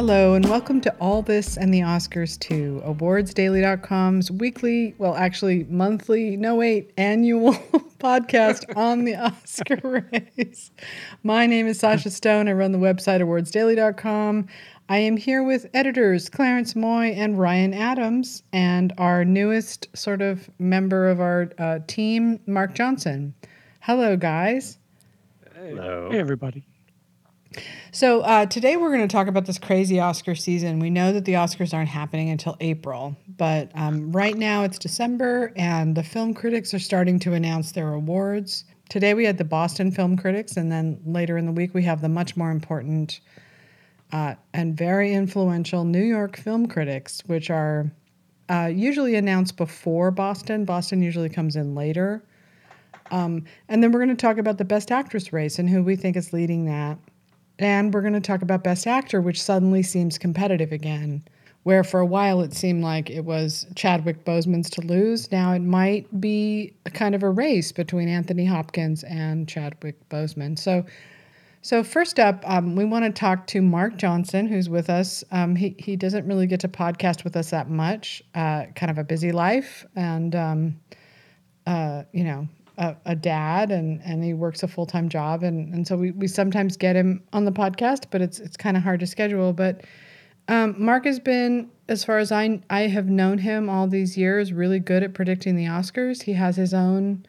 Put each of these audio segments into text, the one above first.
Hello, and welcome to All This and the Oscars too, awardsdaily.com's weekly, well, actually monthly, no wait, annual podcast on the Oscar race. My name is Sasha Stone. I run the website awardsdaily.com. I am here with editors Clarence Moye and Ryan Adams, and our newest sort of member of our uh, team, Mark Johnson. Hello, guys. Hello. Hey, everybody. So uh, today we're going to talk about this crazy Oscar season. We know that the Oscars aren't happening until April, but um, right now it's December, and the film critics are starting to announce their awards. Today we had the Boston Film Critics, and then later in the week we have the much more important uh, and very influential New York Film Critics, which are uh, usually announced before Boston. Boston usually comes in later. Um, and then we're going to talk about the Best Actress race and who we think is leading that. And we're going to talk about Best Actor, which suddenly seems competitive again. Where for a while it seemed like it was Chadwick Boseman's to lose. Now it might be a kind of a race between Anthony Hopkins and Chadwick Boseman. So, so first up, um, we want to talk to Mark Johnson, who's with us. Um, he he doesn't really get to podcast with us that much. Uh, kind of a busy life, and um, uh, you know, a, a, dad and, and he works a full time job and, and so we, we sometimes get him on the podcast, but it's it's kind of hard to schedule. But um, Mark has been, as far as I I have known him all these years, really good at predicting the Oscars. He has his own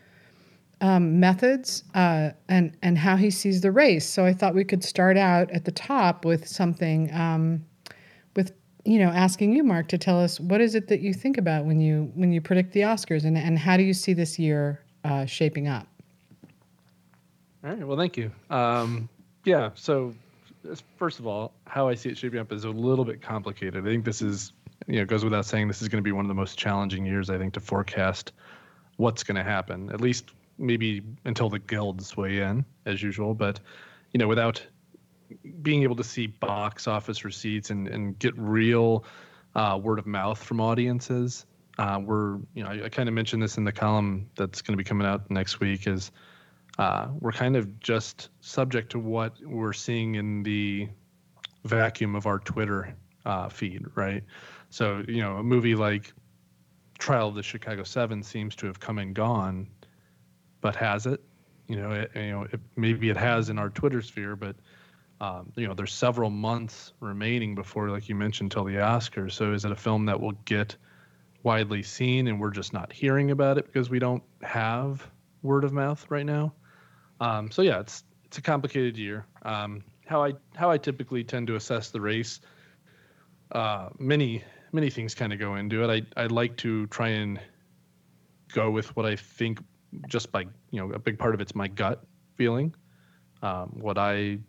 um, methods uh, and and how he sees the race. So I thought we could start out at the top with something um, with you know asking you, Mark, to tell us what is it that you think about when you when you predict the Oscars and and how do you see this year uh, shaping up? All right. Well, thank you. Um, yeah. So, first of all, how I see it shaping up is a little bit complicated. I think this is, you know, goes without saying, this is going to be one of the most challenging years, I think, to forecast what's going to happen, at least maybe until the guilds weigh in, as usual. But, you know, without being able to see box office receipts and, and get real uh, word of mouth from audiences, uh, we're you know I, I kind of mentioned this in the column that's going to be coming out next week is uh, we're kind of just subject to what we're seeing in the vacuum of our Twitter uh, feed, right? So you know a movie like Trial of the Chicago Seven seems to have come and gone, but has it? You know, it, you know, it, maybe it has in our Twitter sphere, but um, you know, there's several months remaining before, like you mentioned, till the Oscars. So is it a film that will get widely seen and we're just not hearing about it because we don't have word of mouth right now. Um, so yeah, it's it's a complicated year. Um, how I how I typically tend to assess the race, uh, many many things kind of go into it. I I like to try and go with what I think just by you know a big part of it's my gut feeling. Um, what I you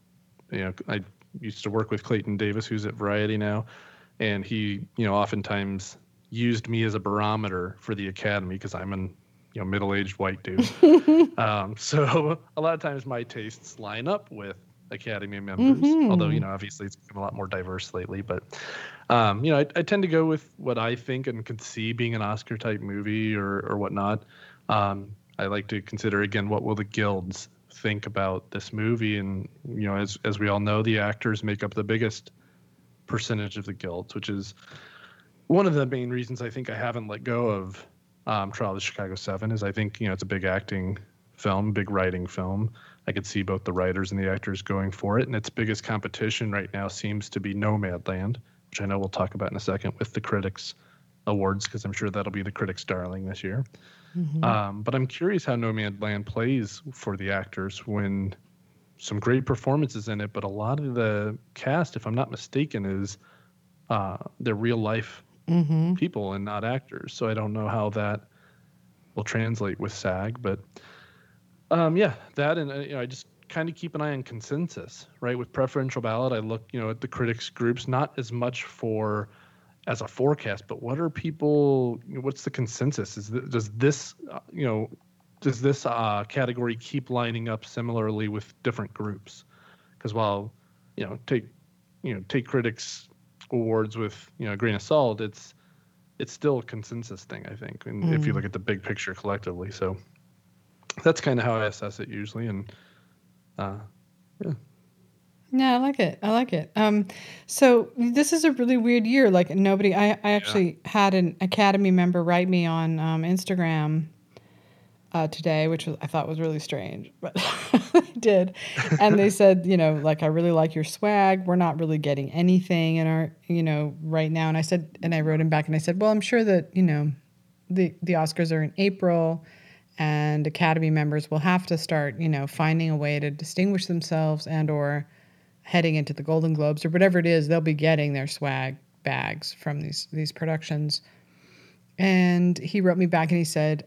know I used to work with Clayton Davis, who's at Variety now, and he you know oftentimes used me as a barometer for the academy because I'm an you know middle-aged white dude. um, so a lot of times my tastes line up with academy members mm-hmm. although you know obviously it's become a lot more diverse lately but um, you know I, I, tend to go with what i think and can see being an oscar type movie or or whatnot um, i like to consider again what will the guilds think about this movie and you know as as we all know the actors make up the biggest percentage of the guilds which is one of the main reasons I think I haven't let go of um, Trial of the Chicago Seven is I think you know it's a big acting film, big writing film. I could see both the writers and the actors going for it, and its biggest competition right now seems to be Nomadland, which I know we'll talk about in a second with the critics awards because I'm sure that'll be the critics' darling this year. Mm-hmm. Um, but I'm curious how Nomadland plays for the actors when some great performances in it, but a lot of the cast, if I'm not mistaken, is uh, their real life mm-hmm. people and not actors. So I don't know how that will translate with SAG, but um, yeah, that and uh, you know, I just kind of keep an eye on consensus, right? With preferential ballot, I look, you know, at the critics groups, not as much for as a forecast, but what are people? What's the consensus? Is th- does this, uh, you know, does this uh, category keep lining up similarly with different groups? Because while, you know, take, you know, take critics awards with you know a grain of salt, it's it's still a consensus thing, I think. And mm. if you mm. look at the big picture collectively, so that's kind of how I assess it usually. And uh, yeah. Yeah, I like it. I like it. Um, so this is a really weird year. Like nobody, I, I actually had an Academy member write me on um, Instagram uh, today, which was, I thought was really strange, but they did. And they said, you know, like I really like your swag. We're not really getting anything in our, you know, right now. And I said, and I wrote him back and I said, well, I'm sure that you know, the the Oscars are in April and academy members will have to start you know finding a way to distinguish themselves and or heading into the golden globes or whatever it is they'll be getting their swag bags from these these productions and he wrote me back and he said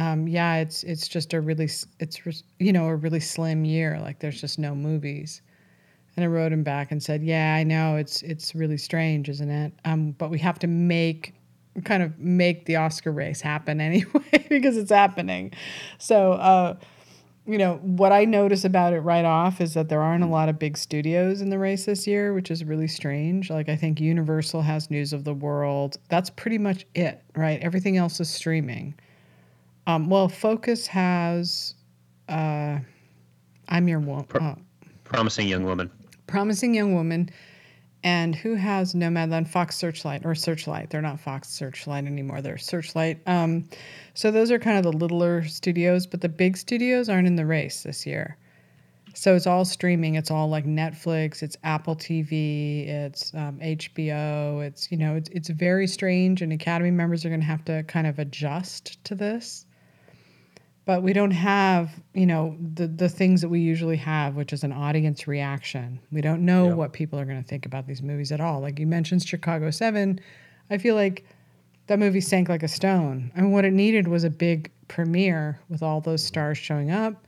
um, yeah it's it's just a really it's you know a really slim year like there's just no movies and i wrote him back and said yeah i know it's it's really strange isn't it um, but we have to make kind of make the Oscar race happen anyway because it's happening. So, uh, you know, what I notice about it right off is that there aren't a lot of big studios in the race this year, which is really strange. Like, I think Universal has News of the World. That's pretty much it, right? Everything else is streaming. Um, well, Focus has uh, I'm Your Woman. Pro- promising Young Woman. Promising Young Woman and who has Nomadland? Fox Searchlight or Searchlight. They're not Fox Searchlight anymore. They're Searchlight. Um, so those are kind of the littler studios, but the big studios aren't in the race this year. So it's all streaming. It's all like Netflix. It's Apple TV. It's um, HBO. It's you know it's it's very strange, and Academy members are going to have to kind of adjust to this but we don't have you know the the things that we usually have which is an audience reaction. We don't know what people are going to think about these movies at all. Like you mentioned chicago 7 i feel like that movie sank like a stone. I and mean, what it needed was a big premiere with all those stars showing up.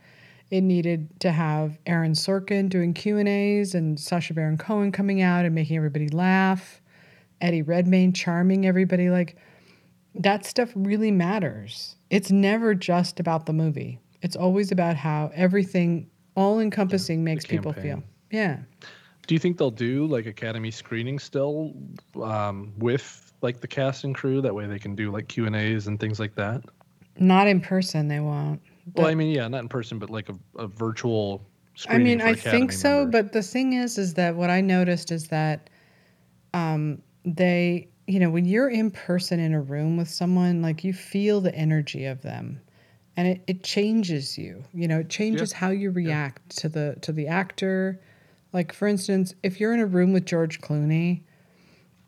It needed to have aaron sorkin doing q and a's and sacha baron cohen coming out and making everybody laugh eddie redmayne charming everybody. Like that stuff really matters it's never just about the movie. It's always about how everything all encompassing yeah, makes people feel. Yeah. Do you think they'll do like Academy screening still um, with like the cast and crew? That way they can do like Q and A's and things like that. Not in person, they won't. Well, I mean, yeah, not in person, but like a, a virtual. Screen. I mean, I think so, members. but the thing is, is that what I noticed is that um, they you know, when you're in person in a room with someone, like you feel the energy of them and it, it changes you. You know, it changes yeah. how you react yeah. to the to the actor. Like for instance, if you're in a room with George Clooney,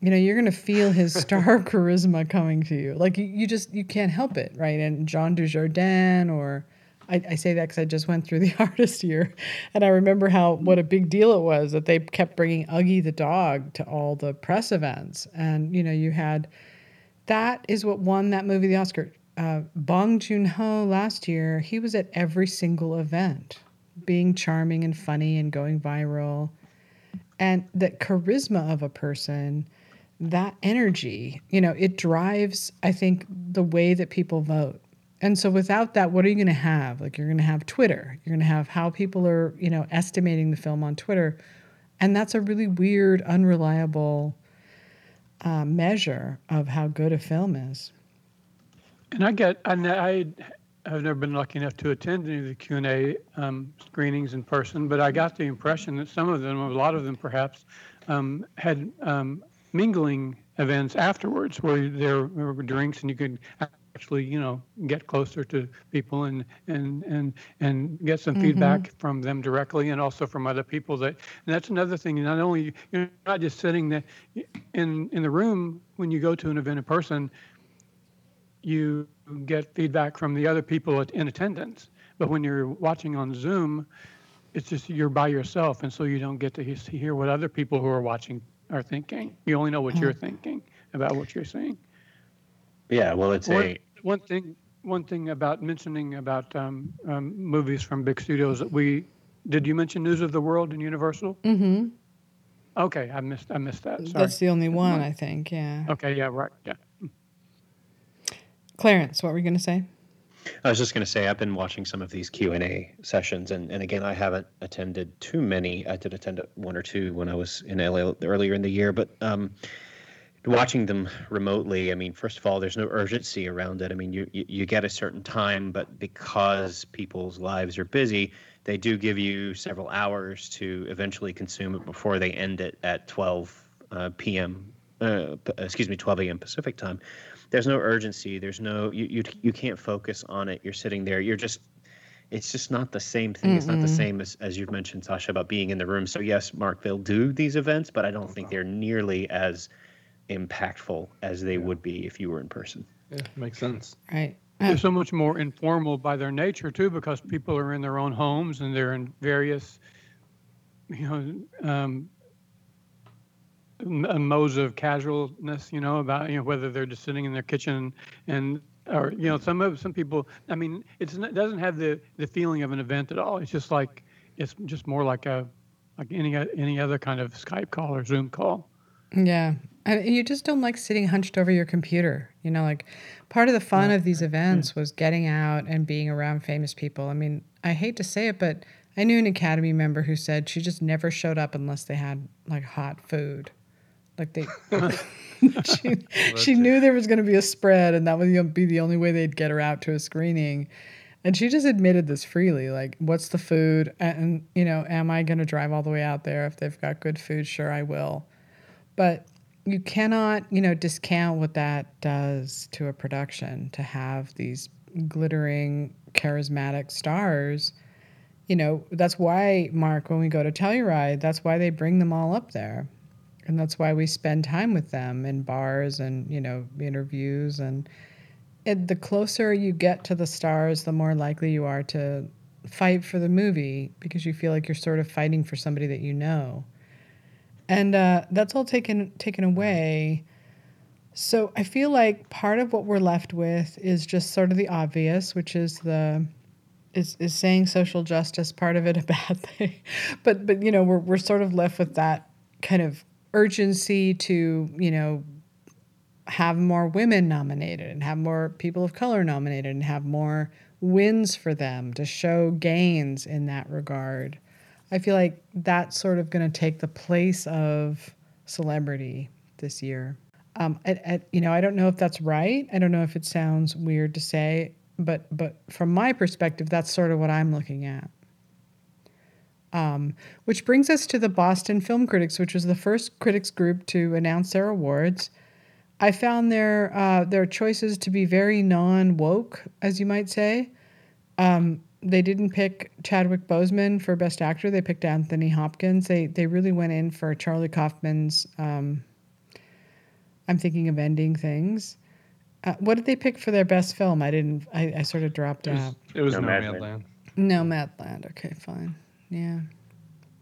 you know, you're gonna feel his star charisma coming to you. Like you, you just you can't help it, right? And Jean Dujardin or I, I say that because I just went through the artist year, and I remember how what a big deal it was that they kept bringing Uggie the dog to all the press events, and you know you had that is what won that movie the Oscar. Uh, Bong Joon Ho last year, he was at every single event, being charming and funny and going viral, and the charisma of a person that energy, you know, it drives, I think, the way that people vote. And so without that, what are you going to have? Like you're going to have Twitter. You're going to have how people are, you know, estimating the film on Twitter. And that's a really weird, unreliable uh, measure of how good a film is. And I get, and I, I've never been lucky enough to attend any of the Q and A um, screenings in person, but I got the impression that some of them, a lot of them perhaps, um, had um, mingling events afterwards where there were drinks and you could actually, you know, get closer to people and and and and get some mm-hmm. feedback from them directly, and also from other people. That and that's another thing. Not only you're not just sitting there in in the room when you go to an event in person, you get feedback from the other people in attendance. But when you're watching on Zoom, it's just you're by yourself, and so you don't get to hear what other people who are watching are thinking. You only know what mm-hmm. you're thinking about what you're seeing. Yeah, well, it's a one thing one thing about mentioning about um, um, movies from big studios that we did you mention News of the World and Universal? Mm-hmm. Okay, I missed I missed that. Sorry. That's the only one, I think. Yeah. Okay. Yeah. Right. Yeah. Clarence, what were you going to say? I was just going to say I've been watching some of these Q and A sessions, and, and again I haven't attended too many. I did attend one or two when I was in LA earlier in the year, but um, watching them remotely, I mean, first of all, there's no urgency around it. I mean, you, you, you get a certain time, but because people's lives are busy, they do give you several hours to eventually consume it before they end it at 12 uh, p.m. Uh, excuse me, 12 a.m. Pacific time. There's no urgency. There's no you, you you can't focus on it. You're sitting there. You're just it's just not the same thing. Mm-hmm. It's not the same as, as you've mentioned, Sasha, about being in the room. So yes, Mark, they'll do these events, but I don't think they're nearly as impactful as they would be if you were in person. Yeah, makes sense. Right. They're so much more informal by their nature too, because people are in their own homes and they're in various, you know, um, modes of casualness. You know, about you know whether they're just sitting in their kitchen and or you know some of some people. I mean, it's it doesn't have the the feeling of an event at all. It's just like it's just more like a like any any other kind of Skype call or Zoom call. Yeah, and you just don't like sitting hunched over your computer. You know, like part of the fun of these events was getting out and being around famous people. I mean, I hate to say it, but I knew an Academy member who said she just never showed up unless they had like hot food. Like they, she, she knew there was going to be a spread, and that would be the only way they'd get her out to a screening. And she just admitted this freely. Like, what's the food? And, you know, am I going to drive all the way out there if they've got good food? Sure, I will. But you cannot, you know, discount what that does to a production to have these glittering, charismatic stars. You know, that's why, Mark, when we go to Telluride, that's why they bring them all up there. And that's why we spend time with them in bars and, you know, interviews. And it, the closer you get to the stars, the more likely you are to fight for the movie because you feel like you're sort of fighting for somebody that you know and uh, that's all taken taken away. So I feel like part of what we're left with is just sort of the obvious, which is the is, is saying social justice part of it a bad thing, but but you know we're we're sort of left with that kind of urgency to you know have more women nominated and have more people of color nominated and have more wins for them to show gains in that regard. I feel like that's sort of going to take the place of celebrity this year. Um, at, at, you know, I don't know if that's right. I don't know if it sounds weird to say, but but from my perspective, that's sort of what I'm looking at. Um, which brings us to the Boston Film Critics, which was the first critics group to announce their awards. I found their uh, their choices to be very non woke, as you might say. Um, they didn't pick Chadwick Boseman for Best Actor. They picked Anthony Hopkins. They they really went in for Charlie Kaufman's. Um, I'm thinking of ending things. Uh, what did they pick for their best film? I didn't. I, I sort of dropped it was, out. It was No, Nomadland. No Madland. Okay, fine. Yeah.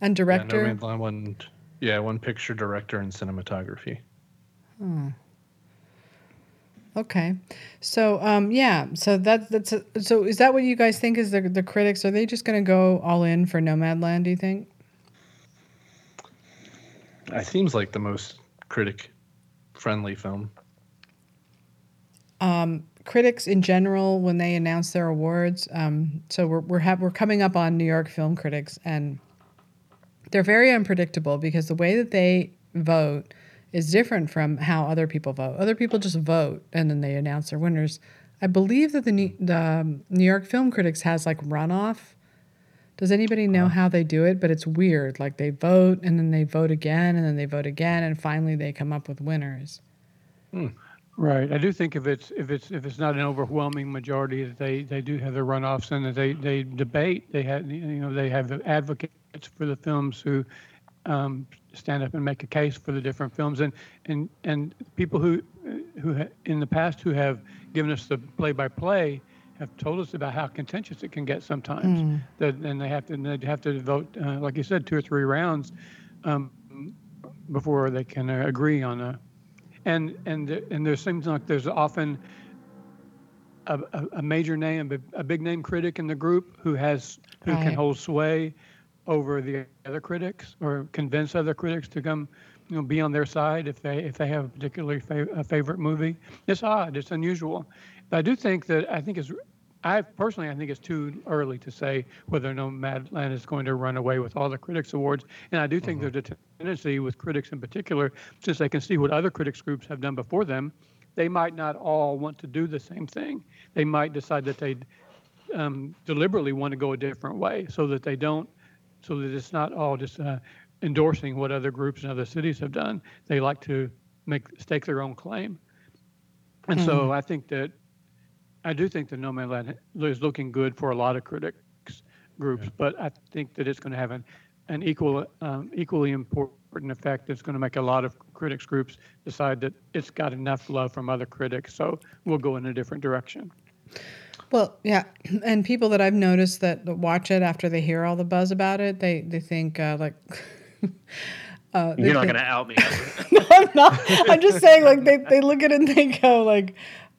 And director. Yeah, Nomadland won. Yeah, one picture, director, and cinematography. Hmm. Okay, so um, yeah, so that that's a, so. Is that what you guys think? Is the the critics are they just going to go all in for Nomadland? Do you think? It seems like the most critic friendly film. Um, critics in general, when they announce their awards, um, so we're we're have, we're coming up on New York Film Critics, and they're very unpredictable because the way that they vote is different from how other people vote. Other people just vote and then they announce their winners. I believe that the New, the um, New York Film Critics has like runoff. Does anybody know how they do it? But it's weird. Like they vote and then they vote again and then they vote again and finally they come up with winners. Hmm. Right. I do think if it's if it's if it's not an overwhelming majority that they they do have their runoffs and that they they debate. They have you know they have advocates for the films who um, stand up and make a case for the different films and and and people who who ha- in the past who have given us the play by play have told us about how contentious it can get sometimes mm. that and they have to they have to vote uh, like you said two or three rounds um, before they can uh, agree on a and and and there seems like there's often a, a, a major name a big name critic in the group who has who right. can hold sway over the other critics or convince other critics to come you know be on their side if they if they have a particularly fav- a favorite movie it's odd it's unusual but i do think that i think it's I personally, I think it's too early to say whether or not madland is going to run away with all the critics awards. And I do think mm-hmm. there's a tendency with critics in particular, since they can see what other critics groups have done before them, they might not all want to do the same thing. They might decide that they um, deliberately want to go a different way, so that they don't, so that it's not all just uh, endorsing what other groups and other cities have done. They like to make stake their own claim. And mm-hmm. so I think that I do think that Nomadland is looking good for a lot of critics groups, yeah. but I think that it's going to have an, an equal, um, equally important effect. It's going to make a lot of critics groups decide that it's got enough love from other critics, so we'll go in a different direction. Well, yeah, and people that I've noticed that watch it after they hear all the buzz about it, they they think uh, like. Uh, You're not going to out me. no, I'm not. I'm just saying, like they, they look at it and they go, like,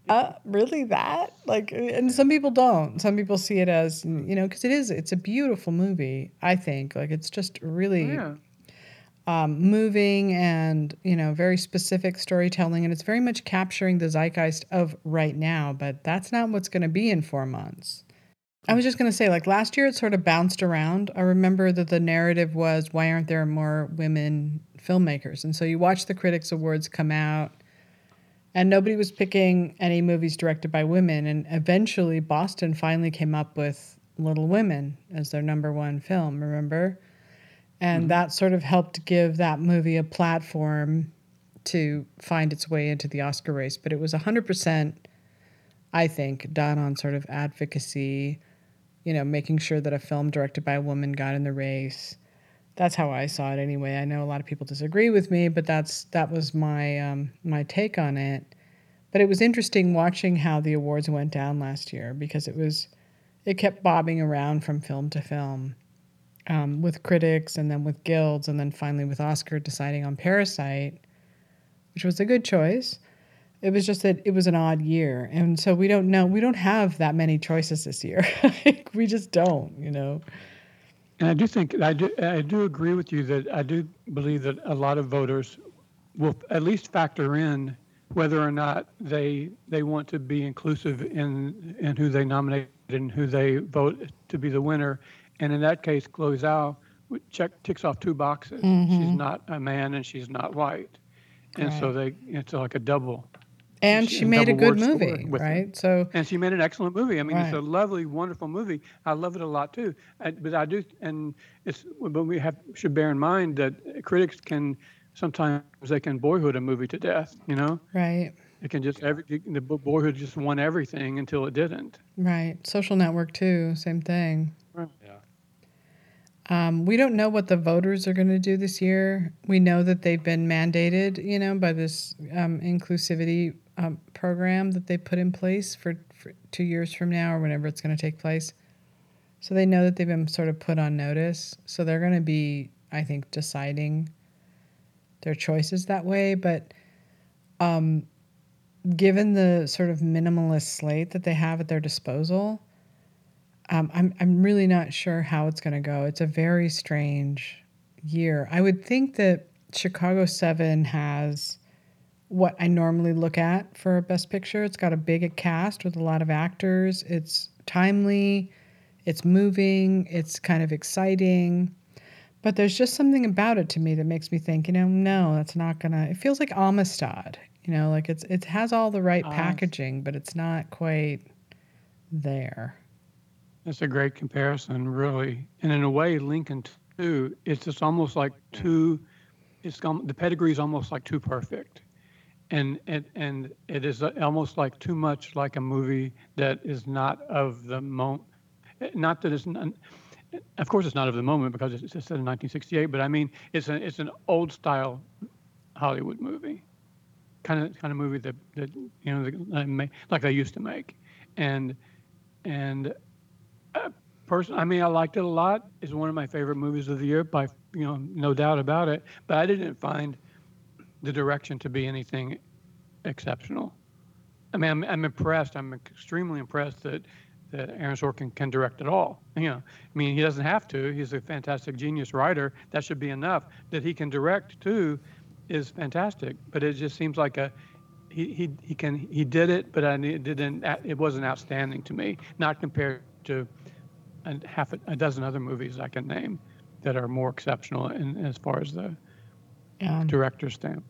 uh, really that like and some people don't some people see it as you know because it is it's a beautiful movie i think like it's just really yeah. Um, moving and you know very specific storytelling and it's very much capturing the zeitgeist of right now but that's not what's going to be in four months i was just going to say like last year it sort of bounced around i remember that the narrative was why aren't there more women filmmakers and so you watch the critics awards come out and nobody was picking any movies directed by women. And eventually, Boston finally came up with Little Women as their number one film, remember? And mm-hmm. that sort of helped give that movie a platform to find its way into the Oscar race. But it was 100%, I think, done on sort of advocacy, you know, making sure that a film directed by a woman got in the race that's how I saw it anyway. I know a lot of people disagree with me, but that's that was my um, my take on it. But it was interesting watching how the awards went down last year because it was it kept bobbing around from film to film, um, with critics and then with guilds and then finally with Oscar deciding on Parasite, which was a good choice. It was just that it was an odd year, and so we don't know. We don't have that many choices this year. we just don't, you know. And I do think I do I do agree with you that I do believe that a lot of voters will at least factor in whether or not they they want to be inclusive in in who they nominate and who they vote to be the winner. And in that case, Chloe Zhao check ticks off two boxes. Mm-hmm. She's not a man and she's not white, and right. so they it's like a double and she, made a good movie, right? So and she made an excellent movie. I mean, right. it's a lovely, wonderful movie. I love it a lot too. I, but I do, and it's but we have should bear in mind that critics can sometimes they can boyhood a movie to death. You know, right? It can just every the boyhood just won everything until it didn't. Right. Social Network too, same thing. Um, we don't know what the voters are going to do this year. We know that they've been mandated, you know, by this um, inclusivity um, program that they put in place for, for two years from now or whenever it's going to take place. So they know that they've been sort of put on notice. So they're going to be, I think, deciding their choices that way. But um, given the sort of minimalist slate that they have at their disposal, um, I'm I'm really not sure how it's going to go. It's a very strange year. I would think that Chicago Seven has what I normally look at for a Best Picture. It's got a big cast with a lot of actors. It's timely, it's moving, it's kind of exciting. But there's just something about it to me that makes me think, you know, no, that's not gonna. It feels like Amistad, you know, like it's it has all the right packaging, but it's not quite there. That's a great comparison, really. And in a way, Lincoln too. It's just almost like too. It's the pedigree is almost like too perfect and it and it is almost like too much like a movie that is not of the moment. Not that it's not, of course it's not of the moment because it's, it's set in 1968. But I mean, it's an it's an old style Hollywood movie, kind of kind of movie that that you know like they used to make, and and. Person, I mean, I liked it a lot. It's one of my favorite movies of the year, by you know, no doubt about it. But I didn't find the direction to be anything exceptional. I mean, I'm, I'm impressed. I'm extremely impressed that that Aaron Sorkin can direct at all. You know, I mean, he doesn't have to. He's a fantastic genius writer. That should be enough. That he can direct too is fantastic. But it just seems like a he he he can he did it, but I didn't. It wasn't outstanding to me, not compared to a half a, a dozen other movies I can name that are more exceptional in as far as the Yeah. director stamp.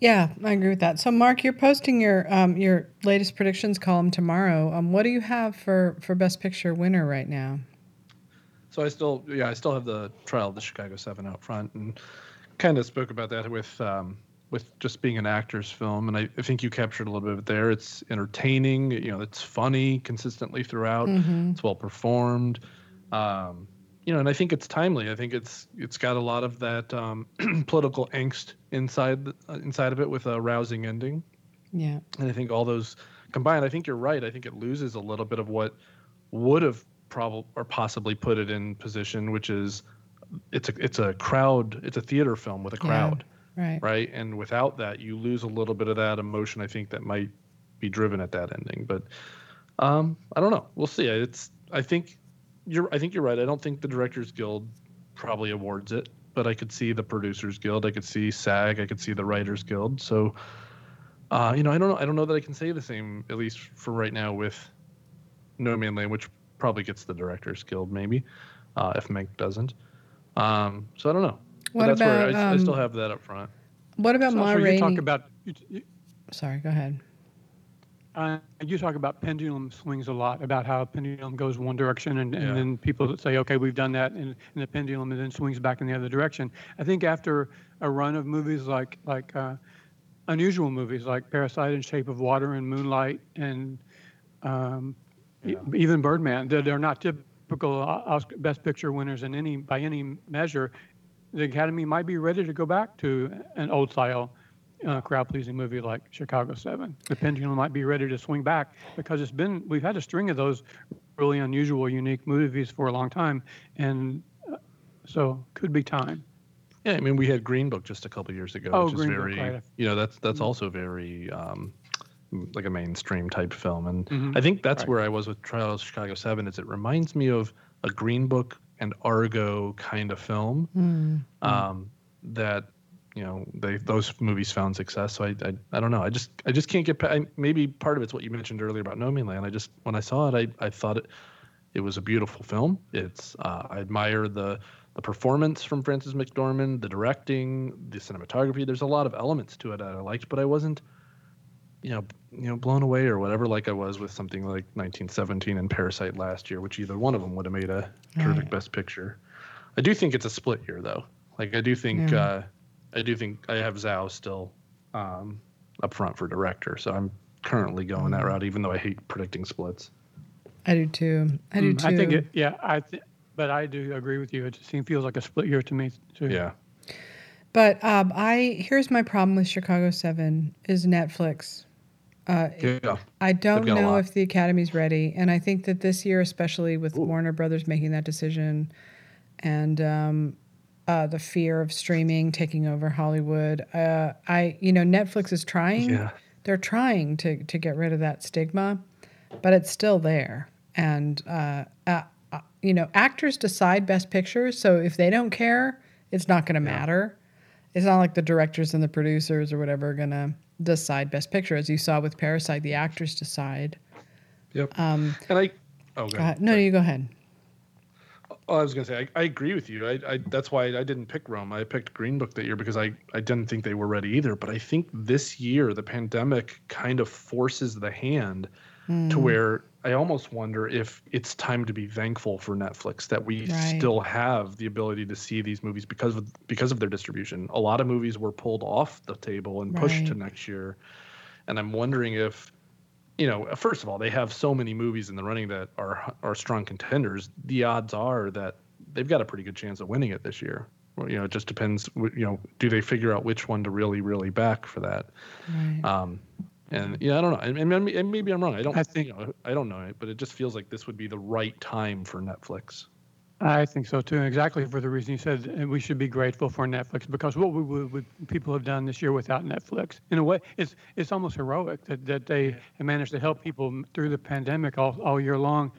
Yeah, I agree with that. So, Mark, you're posting your um, your latest predictions column tomorrow. Um, what do you have for for Best Picture winner right now? So I still, yeah, I still have the trial of the Chicago Seven out front, and kind of spoke about that with um, with just being an actor's film, and I, I think you captured a little bit of it there. It's entertaining, you know, it's funny consistently throughout. It's well performed, um, you know, and I think it's timely. I think it's it's got a lot of that um, political angst inside uh, inside of it with a rousing ending. Yeah. And I think all those combined, I think you're right. I think it loses a little bit of what would have probably or possibly put it in position, which is it's a it's a crowd, it's a theater film with a crowd, Right. right? And without that, you lose a little bit of that emotion. I think that might be driven at that ending, but um, I don't know. We'll see. It's I think you're I think you're right. I don't think the Directors Guild probably awards it, but I could see the Producers Guild. I could see SAG. I could see the Writers Guild. So. Uh, you know, I don't know. I don't know that I can say the same, at least for right now, with Nomadland, which probably gets the Directors Guild, maybe, uh, if Mank doesn't. Um, so I don't know. But What that's where about, I, I still um, have that up front. What about So, Ma so you talk about you, you- Sorry, go ahead. Uh, you talk about pendulum swings a lot, about how a pendulum goes one direction, and, and Yeah. then people say, okay, we've done that, and, and the pendulum and then swings back in the other direction. I think after a run of movies like like uh, unusual movies like Parasite and Shape of Water and Moonlight and um, e- even Birdman, they're, they're not typical Oscar Best Picture winners in any by any measure. The Academy might be ready to go back to an old style uh, crowd pleasing movie like Chicago Seven. The pendulum might be ready to swing back because it's been we've had a string of those really unusual, unique movies for a long time, and uh, so could be time. Yeah, I mean, we had Green Book just a couple years ago, Oh, which is Green Book, very, right. Mm-hmm. you know, that's that's also very um, like a mainstream type film, and Mhm. I think that's Right. where I was with Trial of Chicago Seven. Is it reminds me of a Green Book and Argo kind of film Hmm. um, that you know they those movies found success. So I, I I don't know. I just I just can't get. I, maybe part of it's what you mentioned earlier about No Man's Land. I just when I saw it, I I thought it it was a beautiful film. It's uh, I admire the the performance from Frances McDormand, the directing, the cinematography. There's a lot of elements to it that I liked, but I wasn't, you know, you know, blown away or whatever like I was with something like 1917 and Parasite last year, which either one of them would have made a terrific Right. Best Picture. I do think it's a split year though. Like I do think Yeah. uh, I do think I have Zhao still um, up front for director, so I'm currently going that route, even though I hate predicting splits. I do too. I do Mm, too. I think it. Yeah, I. Th- but I do agree with you. It just seems feels like a split year to me too. Yeah. But um, I here's my problem with Chicago Seven is Netflix. Uh, Yeah. I don't know if the Academy's ready, and I think that this year, especially with Warner Brothers making that decision, and um, uh, the fear of streaming taking over Hollywood, uh, I you know Netflix is trying. Yeah. They're trying to to get rid of that stigma, but it's still there. And uh, you know, actors decide Best Pictures, so if they don't care, it's not going to matter. It's not like the directors and the producers or whatever are going to decide Best Picture, as you saw with Parasite. The actors decide. Yep. Um, And I. Oh, go go ahead. ahead. No, you go ahead. Oh, I was gonna say I, I agree with you. I, I that's why I didn't pick Roma. I picked Green Book that year because I, I didn't think they were ready either. But I think this year the pandemic kind of forces the hand to where I almost wonder if it's time to be thankful for Netflix that we Right. still have the ability to see these movies because of because of their distribution. A lot of movies were pulled off the table and pushed to next year, and I'm wondering if you know, first of all, they have so many movies in the running that are are strong contenders. The odds are that they've got a pretty good chance of winning it this year. Well, you know, it just depends. You know, do they figure out which one to really, really back for that? Right. Um, and yeah, I don't know. And, and maybe- and maybe I'm wrong. I don't. I think- I don't know it, but it just feels like this would be the right time for Netflix. I think so too. Exactly for the reason you said, and we should be grateful for Netflix because what we would, would people have done this year without Netflix, in a way, it's it's almost heroic that, that they have managed to help people through the pandemic all, all year long.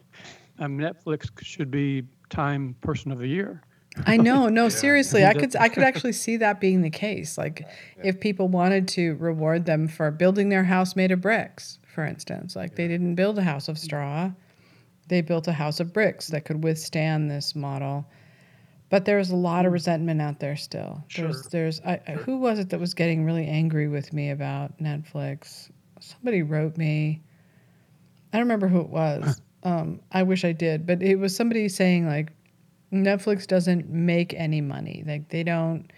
Um, Netflix should be Time Person of the Year I know. No, seriously, I could I could actually see that being the case. Like if people wanted to reward them for building their house made of bricks, for instance, like they didn't build a house of straw, they built a house of bricks that could withstand this model. But there's a lot of Hmm. resentment out there still. There's Sure. there's I, I- who was it that was getting really angry with me about Netflix? Somebody wrote me. I don't remember who it was. Um, I wish I did, but it was somebody saying like Netflix doesn't make any money. Like they don't,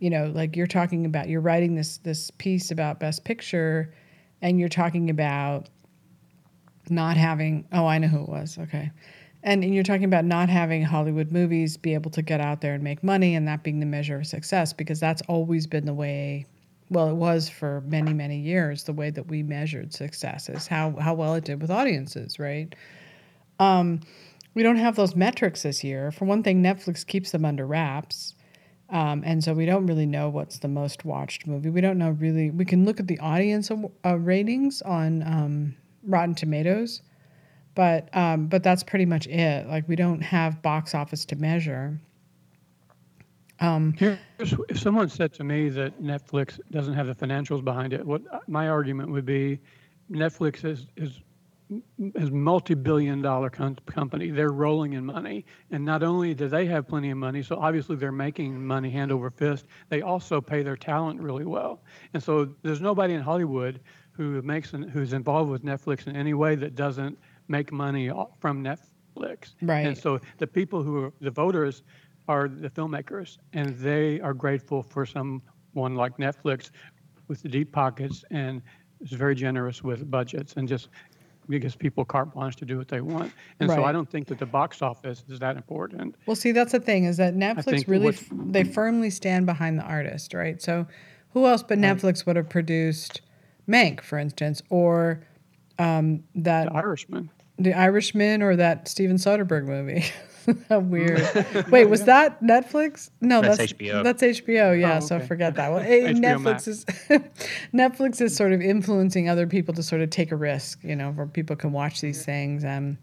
you know, like you're talking about you're writing this this piece about Best Picture, and you're talking about not having. Oh, I know who it was. Okay. And, and you're talking about not having Hollywood movies be able to get out there and make money, and that being the measure of success, because that's always been the way. Well, it was for many, many years the way that we measured success is how how well it did with audiences, right? Um, we don't have those metrics this year. For one thing, Netflix keeps them under wraps. Um, and so we don't really know what's the most watched movie. We don't know really. We can look at the audience uh, ratings on um, Rotten Tomatoes, but um, but that's pretty much it. Like we don't have box office to measure. Um, if someone said to me that Netflix doesn't have the financials behind it, what my argument would be, Netflix is is is multi-billion dollar com- company. They're rolling in money, and not only do they have plenty of money, so obviously they're making money hand over fist. They also pay their talent really well, and so there's nobody in Hollywood who makes an, who's involved with Netflix in any way that doesn't make money from Netflix. Right. And so the people who are the voters are the filmmakers, and they are grateful for someone like Netflix with the deep pockets and is very generous with budgets and just gives people carte blanche to do what they want. And so I don't think that the box office is that important. Well, see, that's the thing is that Netflix really what- f- they firmly stand behind the artist, right? So, who else but Netflix would have produced Mank, for instance, or um, that The Irishman. The Irishman or that Steven Soderbergh movie? How weird. Wait, was that Netflix? No, That's that's HBO. That's HBO. Yeah, Oh, so forget that one. HBO Netflix Max. is Netflix is sort of influencing other people to sort of take a risk, you know, where people can watch these things. And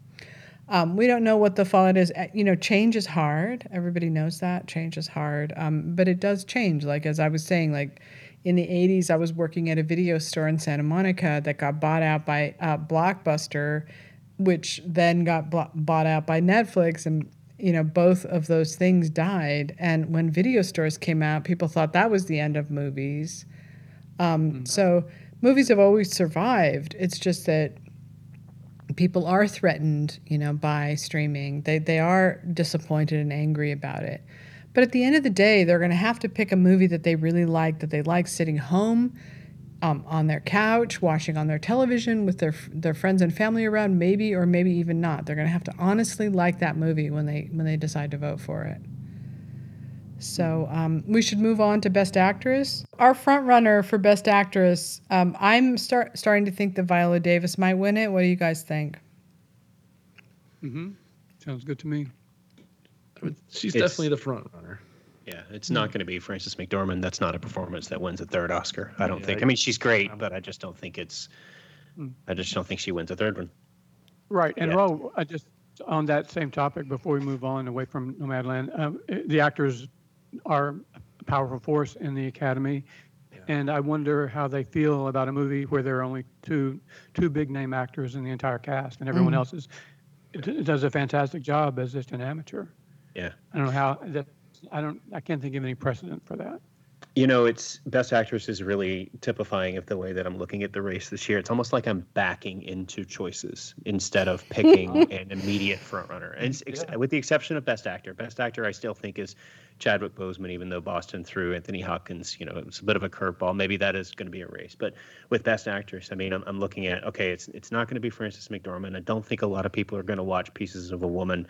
um, we don't know what the fallout is. Eh, You know, change is hard. Everybody knows that change is hard, um, but it does change. Like as I was saying, like in the 80s, I was working at a video store in Santa Monica that got bought out by uh, Blockbuster, which then got bought out by Netflix. And, you know, both of those things died. And when video stores came out, people thought that was the end of movies. Um, So movies have always survived. It's just that people are threatened, you know, by streaming. They they are disappointed and angry about it. But at the end of the day, they're going to have to pick a movie that they really like, that they like sitting home um, on their couch, watching on their television with their their friends and family around, maybe or maybe even not. They're going to have to honestly like that movie when they when they decide to vote for it. So um, we should move on to Best Actress. Our front runner for Best Actress, um, I'm start starting to think that Viola Davis might win it. What do you guys think? Mm-hmm. Sounds good to me. She's It's- definitely the front runner. Yeah, it's not going to be Frances McDormand. That's not a performance that wins a third Oscar. I don't Yeah, think. I- I mean, she's great, but I just don't think it's. Hmm. I just don't think she wins a third one. Right, and Yeah. Ro, I just on that same topic before we move on away from Nomadland, um, eh, the actors are a powerful force in the Academy, and I wonder how they feel about a movie where there are only two two big name actors in the entire cast, and everyone Mhm. else is does a fantastic job as just an amateur. Yeah. I don't know how that. I don't. I can't think of any precedent for that. You know, it's Best Actress is really typifying of the way that I'm looking at the race this year. It's almost like I'm backing into choices instead of picking an immediate frontrunner. And ex- Yeah. with the exception of Best Actor, Best Actor I still think is Chadwick Boseman, even though Boston threw Anthony Hopkins. You know, it was a bit of a curveball. Maybe that is going to be a race. But with Best Actress, I mean, I'm, I'm looking at okay, it's it's not going to be Frances McDormand. I don't think a lot of people are going to watch Pieces of a Woman.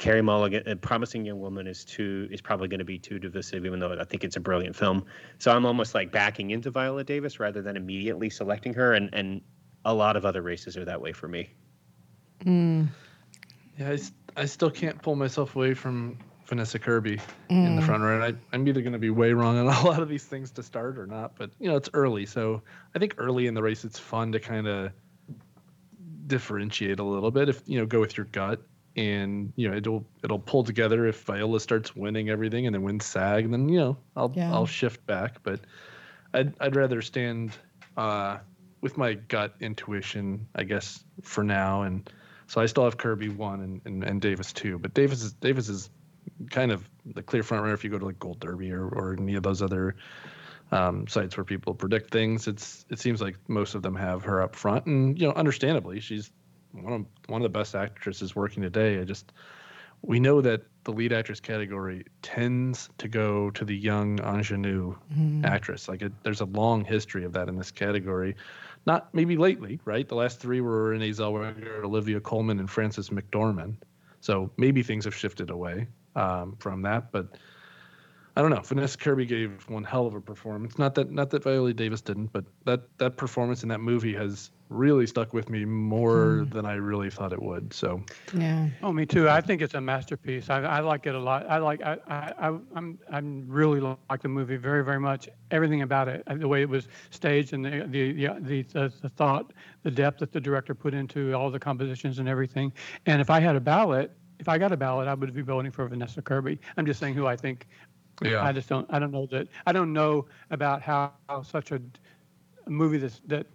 Carey Mulligan, a promising young woman, is too is probably going to be too divisive, even though I think it's a brilliant film. So I'm almost like backing into Viola Davis rather than immediately selecting her, and and a lot of other races are that way for me. Mm, Yeah, I, s- I still can't pull myself away from Vanessa Kirby in the mm. front row. I, I'm either going to be way wrong on a lot of these things to start or not, but you know it's early, so I think early in the race it's fun to kind of differentiate a little bit. If you know, go with your gut. And you know it'll it'll pull together if Viola starts winning everything and then wins SAG, and then you know I'll Yeah. I'll shift back. But I'd I'd rather stand uh, with my gut intuition, I guess, for now. And so I still have Kirby one and, and, and Davis two, but Davis is Davis is kind of the clear front runner if you go to like Gold Derby or, or any of those other um, sites where people predict things. It's it seems like most of them have her up front, and you know, understandably, she's one of one of the best actresses working today. I just we know that the lead actress category tends to go to the young ingenue actress. Like it, there's a long history of that in this category. Not maybe lately, right? The last three were Renee Zellweger, Olivia Colman, and Frances McDormand. So maybe things have shifted away um, from that, but I don't know. Vanessa Kirby gave one hell of a performance. Not that not that Viola Davis didn't, but that that performance in that movie has really stuck with me more hmm. than I really thought it would. So Yeah. Oh, me too. I think it's a masterpiece. I, I like it a lot. I like. I, I, I I'm. I'm really like the movie very, very much. Everything about it, uh, the way it was staged, and the the the, uh, the, the, the thought, the depth that the director put into all the compositions and everything. And if I had a ballot, if I got a ballot, I would be voting for Vanessa Kirby. I'm just saying who I think. Yeah. I just don't. I don't know that. I don't know about how, how such a, a movie that's that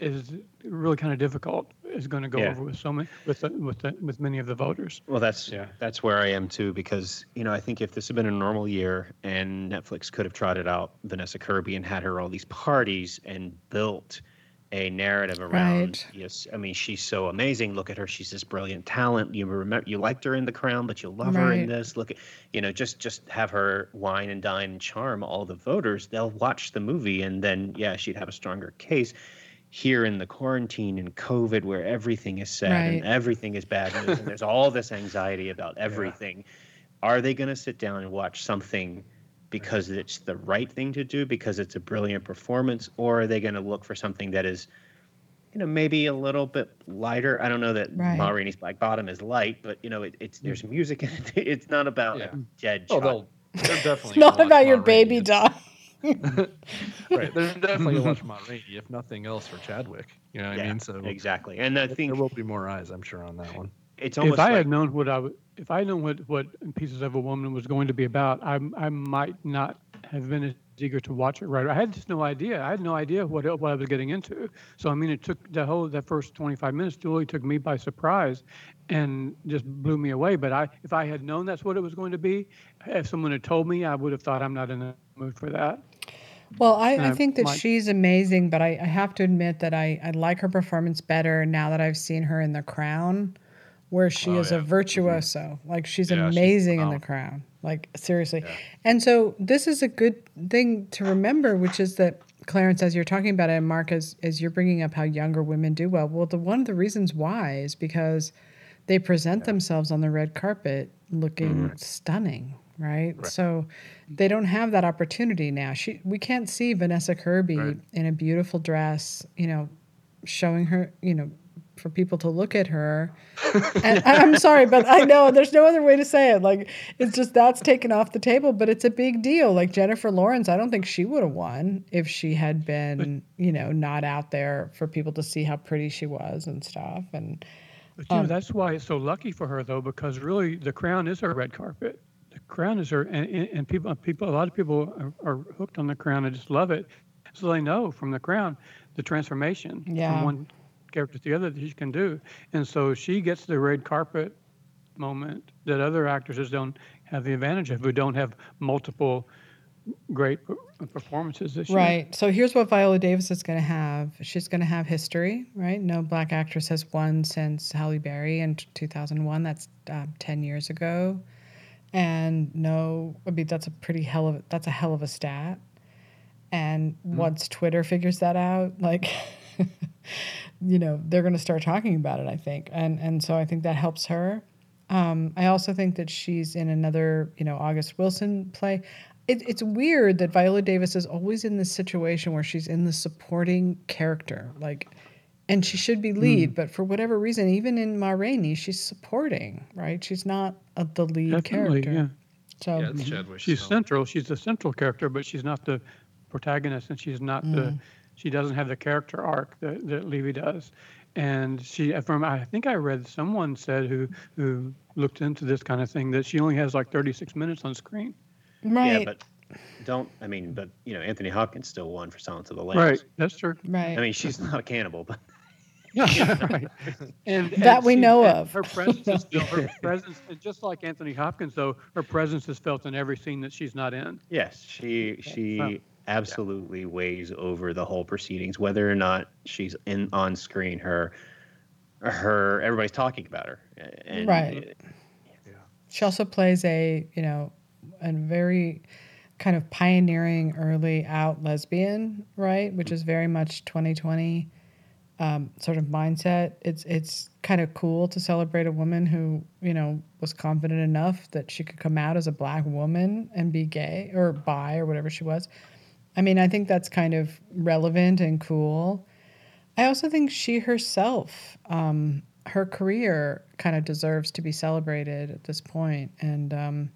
is really kind of difficult is going to go Yeah. over with so many with the, with the, with many of the voters. Well, that's Yeah. that's where I am too because you know I think if this had been a normal year and Netflix could have trotted out Vanessa Kirby and had her all these parties and built a narrative around Right. yes I mean she's so amazing look at her she's this brilliant talent you remember you liked her in The Crown but you love her in this look at you know just just have her wine and dine and charm all the voters they'll watch the movie and then yeah she'd have a stronger case here in the quarantine and COVID, where everything is sad and everything is bad news, and there's all this anxiety about everything. Are they going to sit down and watch something because it's the right thing to do, because it's a brilliant performance, or are they going to look for something that is, you know, maybe a little bit lighter? I don't know that Right. Ma Rainey's Black Bottom is light, but you know, it, it's mm. there's music in it. It's not about Yeah. dead oh, they'll they're definitely It's not about watch your Rainey. baby It's- dying. right. They're definitely a lot watch Ma Rainey, if nothing else, for Chadwick. You know what yeah, I mean? So exactly. And I think there will be more eyes, I'm sure, on that one. it's almost if I like had known what I would, if I had known what what Pieces of a Woman was going to be about, I I might not have been as eager to watch it. Right, I had just no idea. I had no idea what what I was getting into. So I mean, it took the whole that first 25 minutes really took me by surprise, and just blew me away. But I, if I had known that's what it was going to be, if someone had told me, I would have thought I'm not in the mood for that. Well, I, I Uh, think that she's amazing, but I, I have to admit that I, I like her performance better now that I've seen her in The Crown, where she Oh, is yeah. a virtuoso. Like she's Yeah, she's amazing in The. Crown. Like seriously. And so this is a good thing to remember, which is that Clarence, as you're talking about it, and Mark, as, as you're bringing up how younger women do well, well, the one of the reasons why is because they present themselves on the red carpet looking stunning, right? So they don't have that opportunity now. She we can't see Vanessa Kirby Right. in a beautiful dress, you know, showing her, you know, for people to look at her. and I'm sorry, but I know there's no other way to say it. Like it's just that's taken off the table, but it's a big deal. Like Jennifer Lawrence, I don't think she would have won if she had been, you know, not out there for people to see how pretty she was and stuff. And But you know, Um, that's why it's so lucky for her, though, because really the crown is her red carpet. The crown is her, and, and people, people, a lot of people are, are hooked on the crown and just love it. So they know from the crown the transformation Yeah. from one character to the other that she can do, and so she gets the red carpet moment that other actresses don't have the advantage of, who don't have multiple great performances this year. Right. So here's what Viola Davis is going to have. She's going to have history, right? No black actress has won since Halle Berry in 2001. That's um, 10 years ago. And no, I mean that's a pretty hell of that's a hell of a stat. And once Twitter figures that out, like you know, they're going to start talking about it, I think. And and so I think that helps her. Um, I also think that she's in another, you know, August Wilson play. It, it's weird that Viola Davis is always in this situation where she's in the supporting character, like, and she should be lead, mm. but for whatever reason, even in Ma Rainey, she's supporting, right? She's not a, the lead Definitely, character. yeah. So Yeah, it's mm-hmm. Chadwick. She's so- central. She's the central character, but she's not the protagonist, and she's not the. Mm. she doesn't have the character arc that, that Levee does. And she, from I think I read someone said who who looked into this kind of thing that she only has like 36 minutes on screen. Right. Yeah, but don't. I mean, but you know, Anthony Hopkins still won for Silence of the Lambs. Right, that's true. right. I mean, she's not a cannibal, but right. And, That and we she- know of. Her presence is still, her presence, just like Anthony Hopkins, though, her presence is felt in every scene that she's not in. yes, she she Well, absolutely weighs over the whole proceedings, whether or not she's in on screen. Her her everybody's talking about her. And Right. She also plays a, you know, a very kind of pioneering early out lesbian, right? Which mm-hmm. is very much 2020 um, sort of mindset. It's it's kind of cool to celebrate a woman who, you know, was confident enough that she could come out as a black woman and be gay or bi or whatever she was. I mean, I think that's kind of relevant and cool. I also think she herself, um, her career kind of deserves to be celebrated at this point. And um,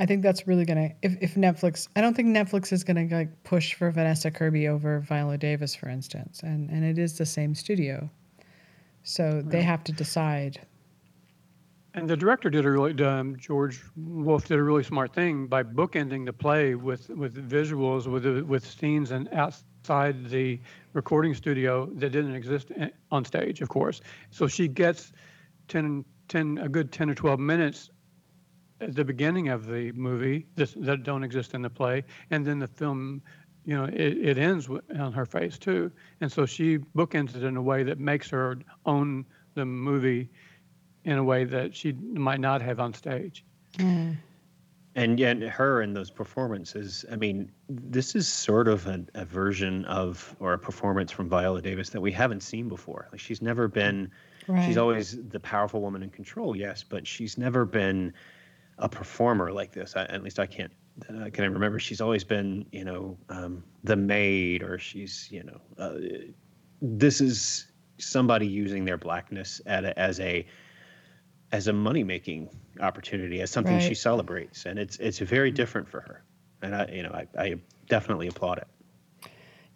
I think that's really going to, if, if Netflix, I don't think Netflix is going to like push for Vanessa Kirby over Viola Davis, for instance. And, and it is the same studio. So they have to decide. And the director did a really, um, George Wolfe did a really smart thing by bookending the play with with visuals, with with scenes and outside the recording studio that didn't exist on stage, of course. So she gets 10, 10 a good 10 or 12 minutes the beginning of the movie this, that don't exist in the play, and then the film, you know, it, it ends with, on her face too. And so she bookends it in a way that makes her own the movie in a way that she might not have on stage. And yet, her in those performances, I mean, this is sort of a, a version of or a performance from Viola Davis that we haven't seen before. Like, she's never been, Right. she's always the powerful woman in control, yes, but she's never been a performer like this. I, at least I can't, I can remember. She's always been, you know, um, the maid, or she's, you know, uh, this is somebody using their blackness at a, as a as a money making opportunity, as something she celebrates, and it's it's very different for her. And I, you know, I, I definitely applaud it.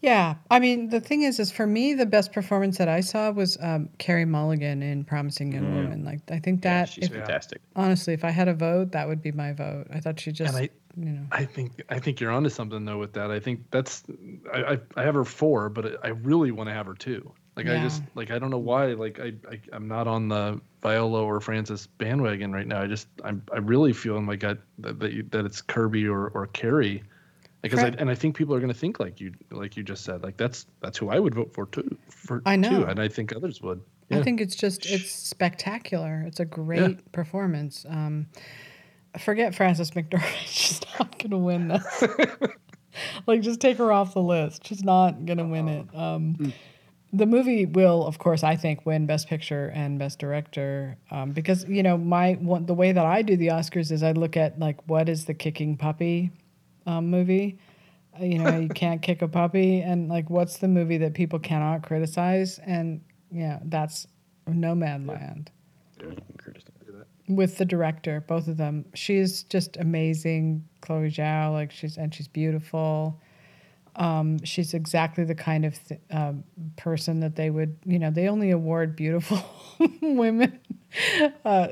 Yeah, I mean, the thing is, is for me, the best performance that I saw was um, Carey Mulligan in *Promising Young Woman*. Like, I think Yeah, that, she's if, fantastic. honestly, if I had a vote, that would be my vote. I thought she just, I- you know, I think I think you're onto something though with that. I think that's I I, I have her four, but I really want to have her two. Like I just like I don't know why. Like I, I I'm not on the Viola or Frances bandwagon right now. I just I'm I really feeling like I that that, you, that it's Kirby or or Carey. Because I, and I think people are going to think like you like you just said like that's that's who I would vote for too for I know. too and I think others would. I think it's just, it's spectacular. It's a great performance. Um, forget Frances McDormand. She's not going to win this. like, just take her off the list. She's not going to win it. Um, the movie will, of course, I think, win Best Picture and Best Director um, because you know my one, the way that I do the Oscars is I look at like what is the kicking puppy um, movie. Uh, You know, you can't kick a puppy, and like what's the movie that people cannot criticize? And yeah, that's Nomadland with the director, both of them. She's just amazing, Chloe Zhao. Like she's and she's beautiful. Um, she's exactly the kind of th- um, person that they would, you know, they only award beautiful women uh,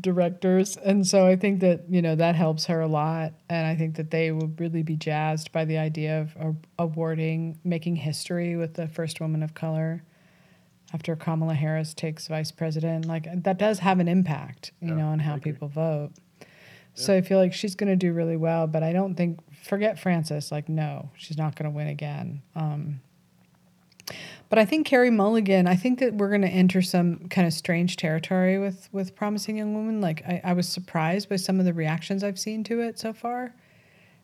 directors, and so I think that you know that helps her a lot, and I think that they would really be jazzed by the idea of uh, awarding, making history with the first woman of color after Kamala Harris takes vice president. Like that does have an impact, you know, on how people vote. So I feel like she's going to do really well, but I don't think forget Frances. Like no, she's not going to win again. Um, but I think Carey Mulligan. I think that we're going to enter some kind of strange territory with with Promising Young Woman. Like I, I was surprised by some of the reactions I've seen to it so far.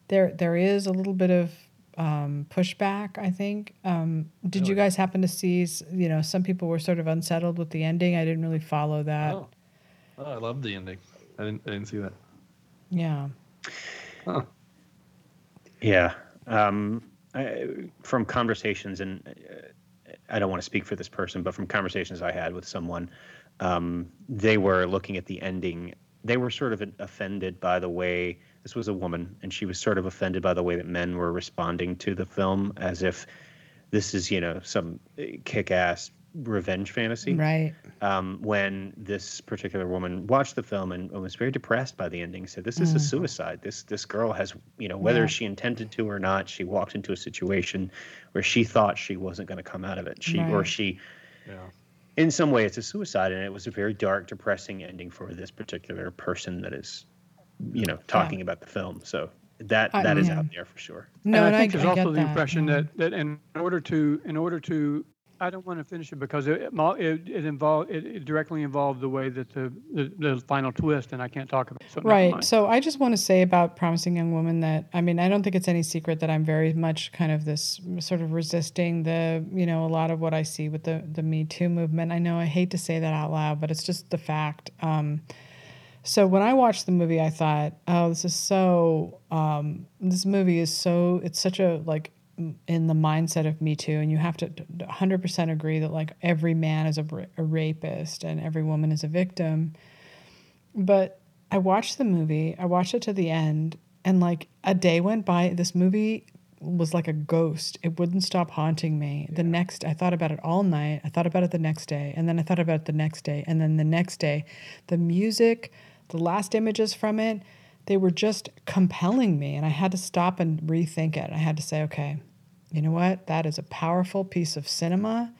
There there is a little bit of um, pushback. I think. Um, did you guys happen to see? You know, some people were sort of unsettled with the ending. I didn't really follow that. Oh. oh, I love the ending. I didn't I didn't see that. Yeah. Huh. Yeah. Um, I, from conversations, and uh, I don't want to speak for this person, but from conversations I had with someone, um, they were looking at the ending. They were sort of offended by the way this was a woman, and she was sort of offended by the way that men were responding to the film, as if this is you know some eh, kick-ass revenge fantasy. Right. Um, when this particular woman watched the film and, and was very depressed by the ending, said, "This is a suicide. This this girl has you know whether Mm. Yeah. she intended to or not, she walked into a situation where she thought she wasn't going to come out of it. She or she." Yeah. in some way it's a suicide and it was a very dark depressing ending for this particular person that is you know talking about the film so that I- that is yeah. out there for sure No, and and I think there's I also the that, impression yeah. that, that in order to in order to I don't want to finish it because it it, it involved it, it directly involved the way that the, the the final twist and I can't talk about it. So Right. So I just want to say about Promising Young Woman that I mean, I don't think it's any secret that I'm very much kind of this sort of resisting the, you know, a lot of what I see with the the Me Too movement. I know I hate to say that out loud, but it's just the fact. Um, so when I watched the movie, I thought, oh, this is so. Um, this movie is so. It's such a like in the mindset of Me Too, and you have to 100% agree that like every man is a, a rapist and every woman is a victim. But I watched the movie, I watched it to the end, and like a day went by. This movie was like a ghost. It wouldn't stop haunting me. The next, I thought about it all night. I thought about it the next day, and then I thought about it the next day, and then the next day. The music, the last images from it, they were just compelling me, and I had to stop and rethink it. I had to say, okay, you know what? That is a powerful piece of cinema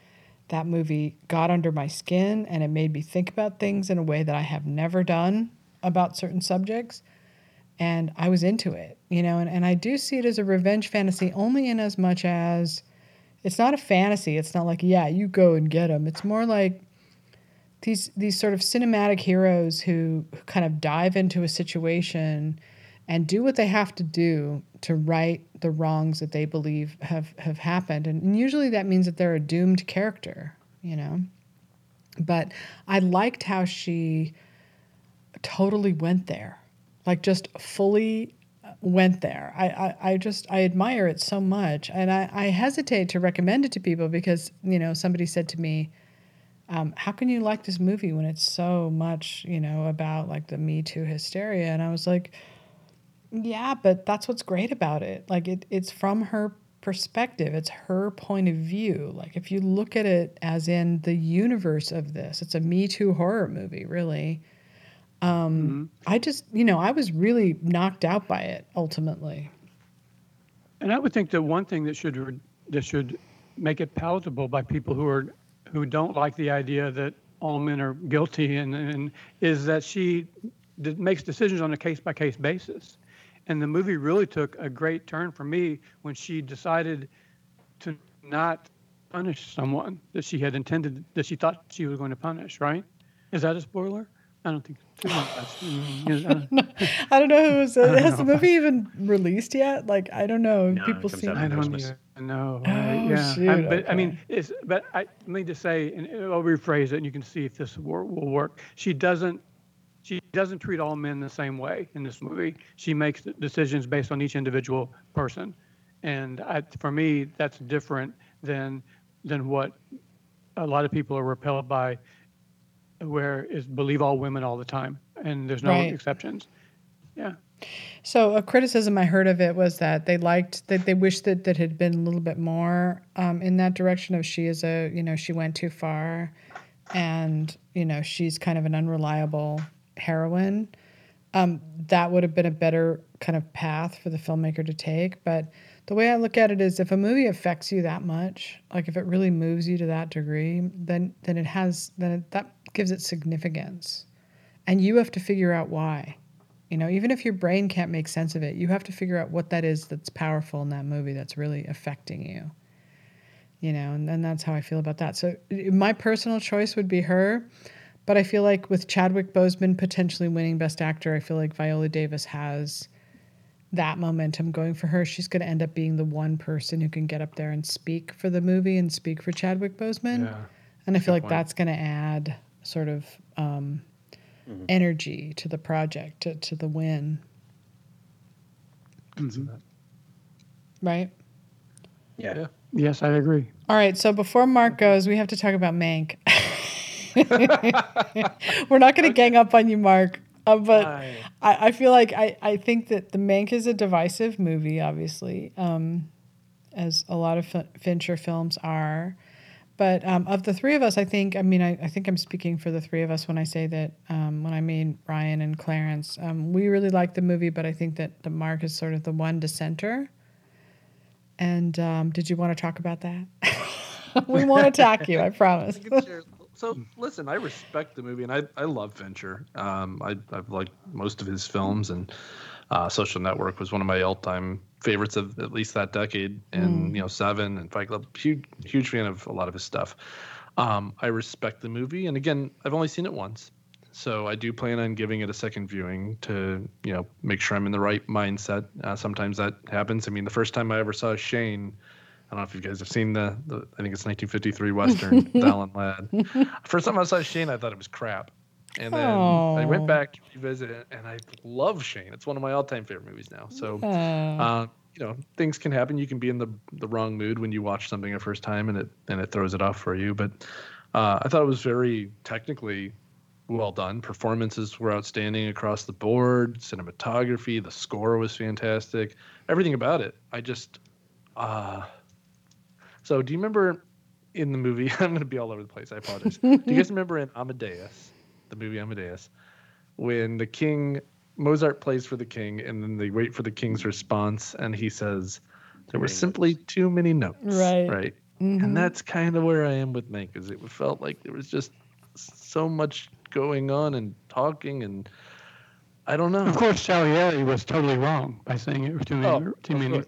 that movie got under my skin and it made me think about things in a way that I have never done about certain subjects. And I was into it, you know, and, and I do see it as a revenge fantasy only in as much as it's not a fantasy. It's not like, yeah, you go and get them. It's more like these these sort of cinematic heroes who, who kind of dive into a situation and do what they have to do to right the wrongs that they believe have have happened. And, usually that means that they're a doomed character you know? But i liked how she totally went there like just fully went there. I i, I just i admire it so much. And I, I hesitate to recommend it to people because you know somebody said to me um, how can you like this movie when it's so much you know about like the me too hysteria? And i was like yeah, but that's what's great about it. Like it, it's from her perspective. It's her point of view. Like if you look at it as in the universe of this, it's a Me Too horror movie, really. Um, I just, you know, I was really knocked out by it ultimately. And I would think that one thing that should that should make it palatable by people who are who don't like the idea that all men are guilty and, and is that she makes decisions on a case by case basis. And the movie really took a great turn for me when she decided to not punish someone that she had intended that she thought she was going to punish. Right? Is that a spoiler? I don't think too much. Mm, yes, uh, I don't know who was, don't has the movie even released yet? Like, I don't know. No, People see. I don't Christmas. even know. Oh, I- yeah, shoot, I, but I mean, okay. it's but I let me just say, and I'll rephrase it, and you can see if this will, will work. She doesn't. She doesn't treat all men the same way in this movie. She makes decisions based on each individual person, and I, for me, that's different than than what a lot of people are repelled by, where is believe all women all the time, and there's no Right. exceptions. Yeah. So a criticism I heard of it was that they liked that they wished that that had been a little bit more um, in that direction of she is a you know she went too far, and you know she's kind of an unreliable heroine. Um, that would have been a better kind of path for the filmmaker to take. But the way I look at it is, if a movie affects you that much, like if it really moves you to that degree, then then it has then it, that gives it significance, and you have to figure out why. You know, even if your brain can't make sense of it, you have to figure out what that is that's powerful in that movie that's really affecting you. You know, and, and that's how I feel about that. So my personal choice would be her, but I feel like with Chadwick Boseman potentially winning Best Actor, I feel like Viola Davis has that momentum going for her. She's going to end up being the one person who can get up there and speak for the movie and speak for Chadwick Boseman. Yeah. And I feel like point. that's going to add sort of um, energy to the project, to, to the win, right? yeah, Yeah. Yes, I agree. All right, so before Mark goes, we have to talk about Mank. We're not going to gang up on you, Mark, uh, but I, I feel like I, I think that the Mank is a divisive movie, obviously. Um, as a lot of Fin- Fincher films are. But um, of the three of us, I think, I mean, I, I think I'm speaking for the three of us when I say that, um, when I mean Ryan and Clarence, um, we really like the movie, but I think that the Mark is sort of the one dissenter. And um, did you want to talk about that? we won't attack you, I promise. I So listen, I respect the movie, and I, I love Fincher. Um, I I've liked most of his films, and uh, Social Network was one of my all-time favorites of at least that decade, and you know Seven and Fight Club. Huge huge fan of a lot of his stuff. Um, I respect the movie, and again, I've only seen it once, so I do plan on giving it a second viewing to you know make sure I'm in the right mindset. Uh, sometimes that happens. I mean, the first time I ever saw Shane. I don't know if you guys have seen the, the I think it's 1953 Western, Alan Ladd. First time I saw Shane, I thought it was crap. And then I went back to revisit it, and I love Shane. It's one of my all-time favorite movies now. So, uh, you know, things can happen. You can be in the the wrong mood when you watch something a first time, and it and it throws it off for you. But uh, I thought it was very technically well done. Performances were outstanding across the board. Cinematography, the score was fantastic. Everything about it. I just. Uh, so, do you remember in the movie? I'm going to be all over the place. I apologize. do you guys remember in Amadeus, the movie Amadeus, when the king Mozart plays for the king, and then they wait for the king's response, and he says, "There were simply too many notes." Right. Right. mhm. And that's kind of where I am with Mank, is it felt like there was just so much going on and talking, and I don't know. Of course, Salieri was totally wrong by saying it was too many. Oh, too many.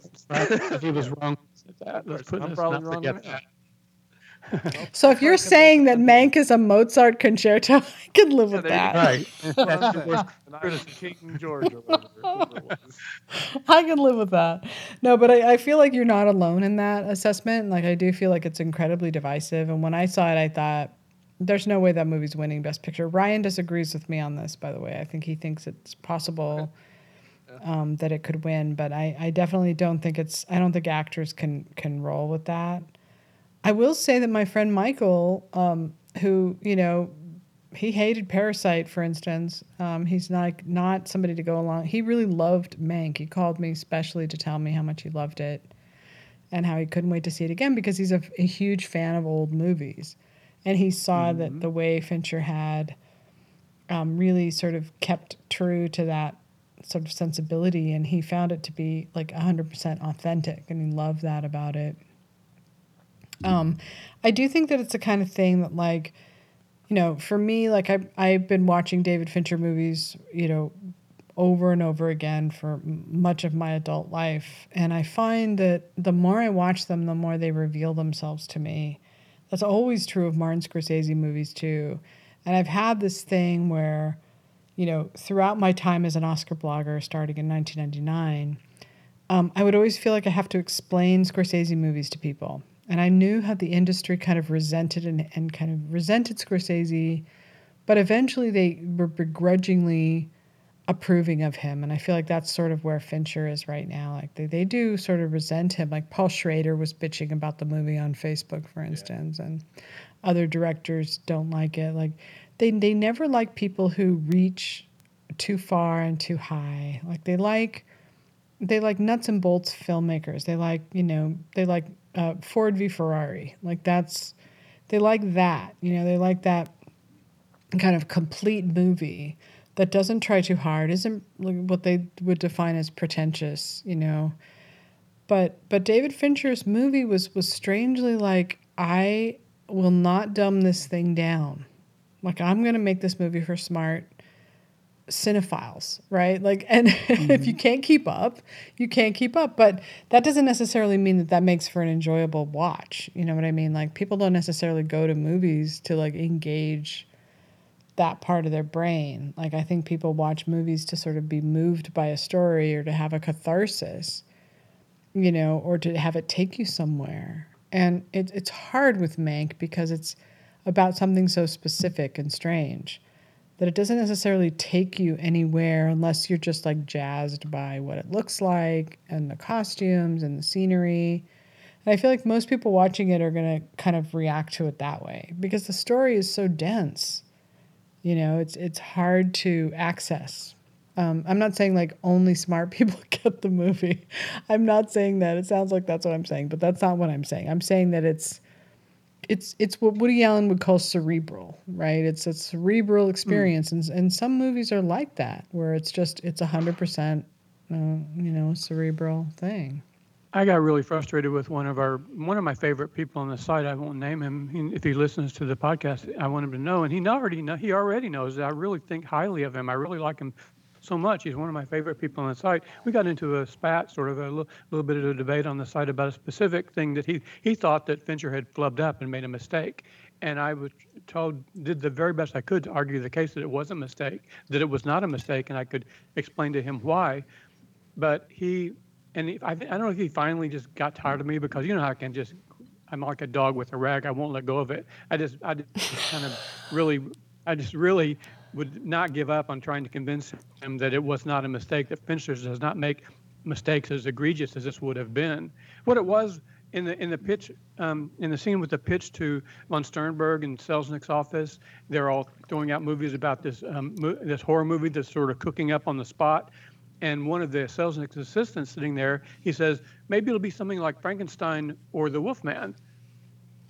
he was wrong. With That. Let's put I'm probably wrong forget on that. So if you're saying that Mank is a Mozart concerto, I can live with that. Right. That's the worst. And I King George or whatever, whatever it was. I can live with that. No, but I, I feel like you're not alone in that assessment. Like I do feel like it's incredibly divisive. And when I saw it, I thought, there's no way that movie's winning Best Picture. Ryan disagrees with me on this, by the way. I think he thinks it's possible um, that it could win, but I, I definitely don't think it's. I don't think actors can can roll with that. I will say that my friend Michael, um, who you know, he hated Parasite, for instance. Um, he's not not somebody to go along. He really loved Mank. He called me specially to tell me how much he loved it, and how he couldn't wait to see it again because he's a, a huge fan of old movies, and he saw that the way Fincher had um, really sort of kept true to that sort of sensibility, and he found it to be like hundred percent authentic, and he loved that about it. Um, I do think that it's the kind of thing that like you know, for me, like I I've been watching David Fincher movies, you know, over and over again for much of my adult life, and I find that the more I watch them, the more they reveal themselves to me. That's always true of Martin Scorsese movies too, and I've had this thing where, you know, throughout my time as an Oscar blogger, starting in 1999, um, I would always feel like I have to explain Scorsese movies to people. And I knew how the industry kind of resented and, and kind of resented Scorsese, but eventually they were begrudgingly approving of him. And I feel like that's sort of where Fincher is right now. Like they, they do sort of resent him. Like Paul Schrader was bitching about the movie on Facebook, for instance, and other directors don't like it. Like they, they never like people who reach too far and too high. Like they like they like nuts and bolts filmmakers. They like, you know, they like uh, Ford v Ferrari. Like that's, they like that. You know, they like that kind of complete movie that doesn't try too hard, isn't what they would define as pretentious. You know, but but David Fincher's movie was was strangely like I will not dumb this thing down. Like I'm gonna make this movie for smart cinephiles, right? Like, and if you mm-hmm. can't keep up, you can't keep up. But that doesn't necessarily mean that that makes for an enjoyable watch. You know what I mean? Like, people don't necessarily go to movies to like engage that part of their brain. Like, I think people watch movies to sort of be moved by a story or to have a catharsis, you know, or to have it take you somewhere. And it, it's hard with Mank because it's about something so specific and strange that it doesn't necessarily take you anywhere unless you're just like jazzed by what it looks like and the costumes and the scenery. And I feel like most people watching it are going to kind of react to it that way because the story is so dense. You know, it's it's hard to access. Um, I'm not saying like only smart people get the movie. I'm not saying that. It sounds like that's what I'm saying, but that's not what I'm saying. I'm saying that it's it's it's what Woody Allen would call cerebral, right? It's a cerebral experience, mm. and and some movies are like that, where it's just it's a hundred percent, uh, you know, cerebral thing. I got really frustrated with one of our one of my favorite people on the site. I won't name him. He, if he listens to the podcast, I want him to know, and he already know, he already knows I really think highly of him. I really like him so much. He's one of my favorite people on the site. We got into a spat, sort of a little, bit of a debate on the site about a specific thing that he he thought that Fincher had flubbed up and made a mistake. And I was told, did the very best I could to argue the case that it was a mistake, that it was not a mistake, and I could explain to him why. But he and I, I don't know if he finally just got tired of me because you know how I can just I'm like a dog with a rag. I won't let go of it. I just I just kind of really I just really would not give up on trying to convince him that it was not a mistake. That Fincher does not make mistakes as egregious as this would have been. What it was in the in the pitch um, in the scene with the pitch to von Sternberg and Selznick's office, they're all throwing out movies about this um, mo- this horror movie that's sort of cooking up on the spot and one of the Selznick's assistants sitting there, he says, maybe it'll be something like Frankenstein or The Wolfman.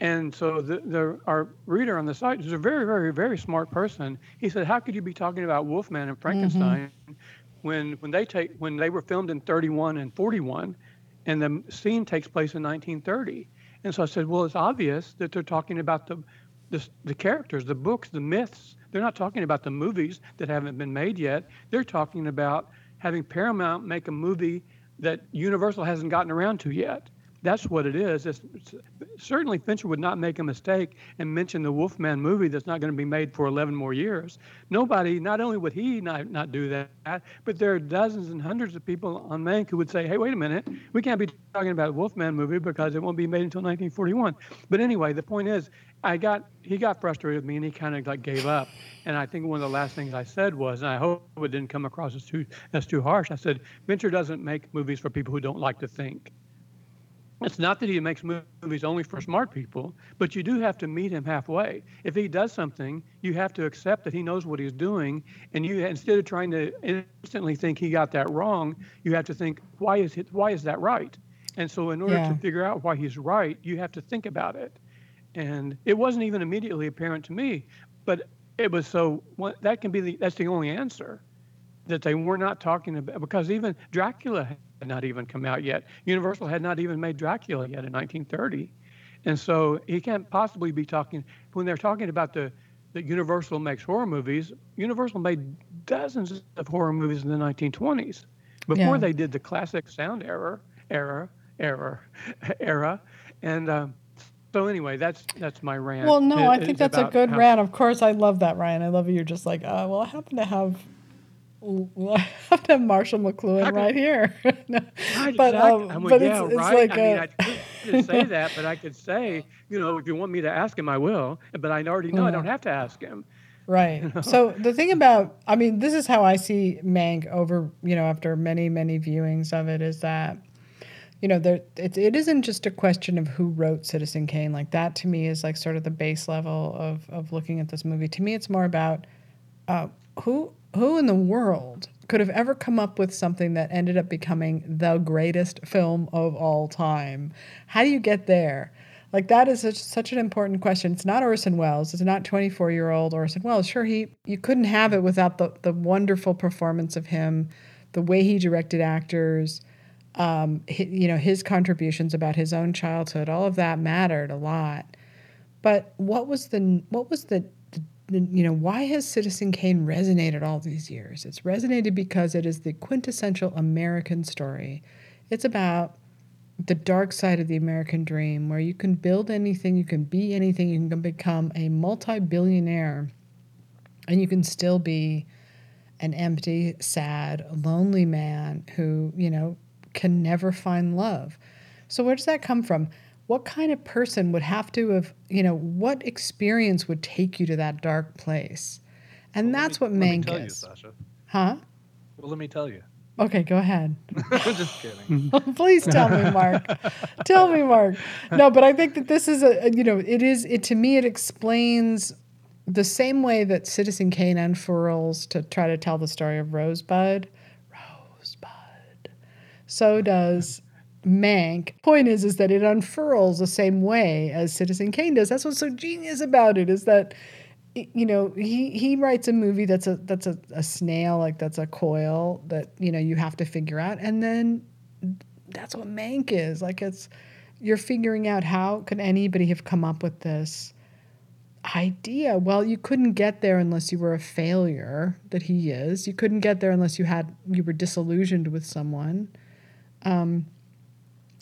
And so the, the, our reader on the site is a very, very, very smart person. He said, "How could you be talking about Wolfman and Frankenstein mm-hmm. when when they take when they were filmed in 31 and 41, and the scene takes place in 1930?" And so I said, "Well, it's obvious that they're talking about the the, the characters, the books, the myths. They're not talking about the movies that haven't been made yet. They're talking about having Paramount make a movie that Universal hasn't gotten around to yet. That's what it is. It's, it's, certainly, Fincher would not make a mistake and mention the Wolfman movie that's not going to be made for 11 more years. Nobody, not only would he not, not do that, but there are dozens and hundreds of people on Mank who would say, hey, wait a minute, we can't be talking about a Wolfman movie because it won't be made until 1941. But anyway, the point is, I got he got frustrated with me and he kind of like gave up. And I think one of the last things I said was, and I hope it didn't come across as too as too harsh. I said, Fincher doesn't make movies for people who don't like to think. It's not that he makes movies only for smart people, but you do have to meet him halfway. If he does something, you have to accept that he knows what he's doing, and you instead of trying to instantly think he got that wrong, you have to think why is it, why is that right? And so, in order yeah. to figure out why he's right, you have to think about it. And it wasn't even immediately apparent to me, but it was so that can be the that's the only answer that they were not talking about because even Dracula had not even come out yet. Universal had not even made Dracula yet in 1930. And so he can't possibly be talking when they're talking about the that Universal makes horror movies. Universal made dozens of horror movies in the 1920s before yeah. they did the classic sound era, era, era, era, and um, so anyway, that's that's my rant. Well, no, it, I think that's a good how, rant. Of course, I love that, Ryan. I love you're just like, uh, well, I happen to have. I have to have Marshall McLuhan right here. no, right, but um, I mean, but yeah, it's, right. It's like I mean, I could say that, but I could say, you know, if you want me to ask him, I will. But I already know I don't have to ask him. Right. You know? So the thing about, I mean, this is how I see Mank over, you know, after many, many viewings of it is that you know, there it, it isn't just a question of who wrote Citizen Kane. Like that to me is like sort of the base level of of looking at this movie. To me, it's more about uh, who who in the world could have ever come up with something that ended up becoming the greatest film of all time. How do you get there? Like that is such, such an important question. It's not Orson Welles. It's not 24 year old Orson Welles. Sure, he you couldn't have it without the the wonderful performance of him, the way he directed actors um, you know, his contributions about his own childhood, all of that mattered a lot. But what was the what was the you know why has Citizen Kane resonated all these years? It's resonated because it is the quintessential American story. It's about the dark side of the American dream, where you can build anything, you can be anything, you can become a multi-billionaire, and you can still be an empty, sad, lonely man who, you know, can never find love. So, where does that come from? What kind of person would have to have, you know, what experience would take you to that dark place? And well, that's me, what Mank is. You, huh? Well, let me tell you. Okay, go ahead. Just kidding. Please tell me, Mark. tell me, Mark. No, but I think that this is a, you know, it is, it to me, it explains the same way that Citizen Kane unfurls to try to tell the story of Rosebud, Rosebud, so does Mank. Point is, is that it unfurls the same way as Citizen Kane does. That's what's so genius about it is that, you know, he he writes a movie that's a that's a, a snail, like that's a coil that you know you have to figure out, and then that's what Mank is. Like it's you're figuring out how could anybody have come up with this idea. Well, you couldn't get there unless you were a failure that he is. You couldn't get there unless you had you were disillusioned with someone. Um,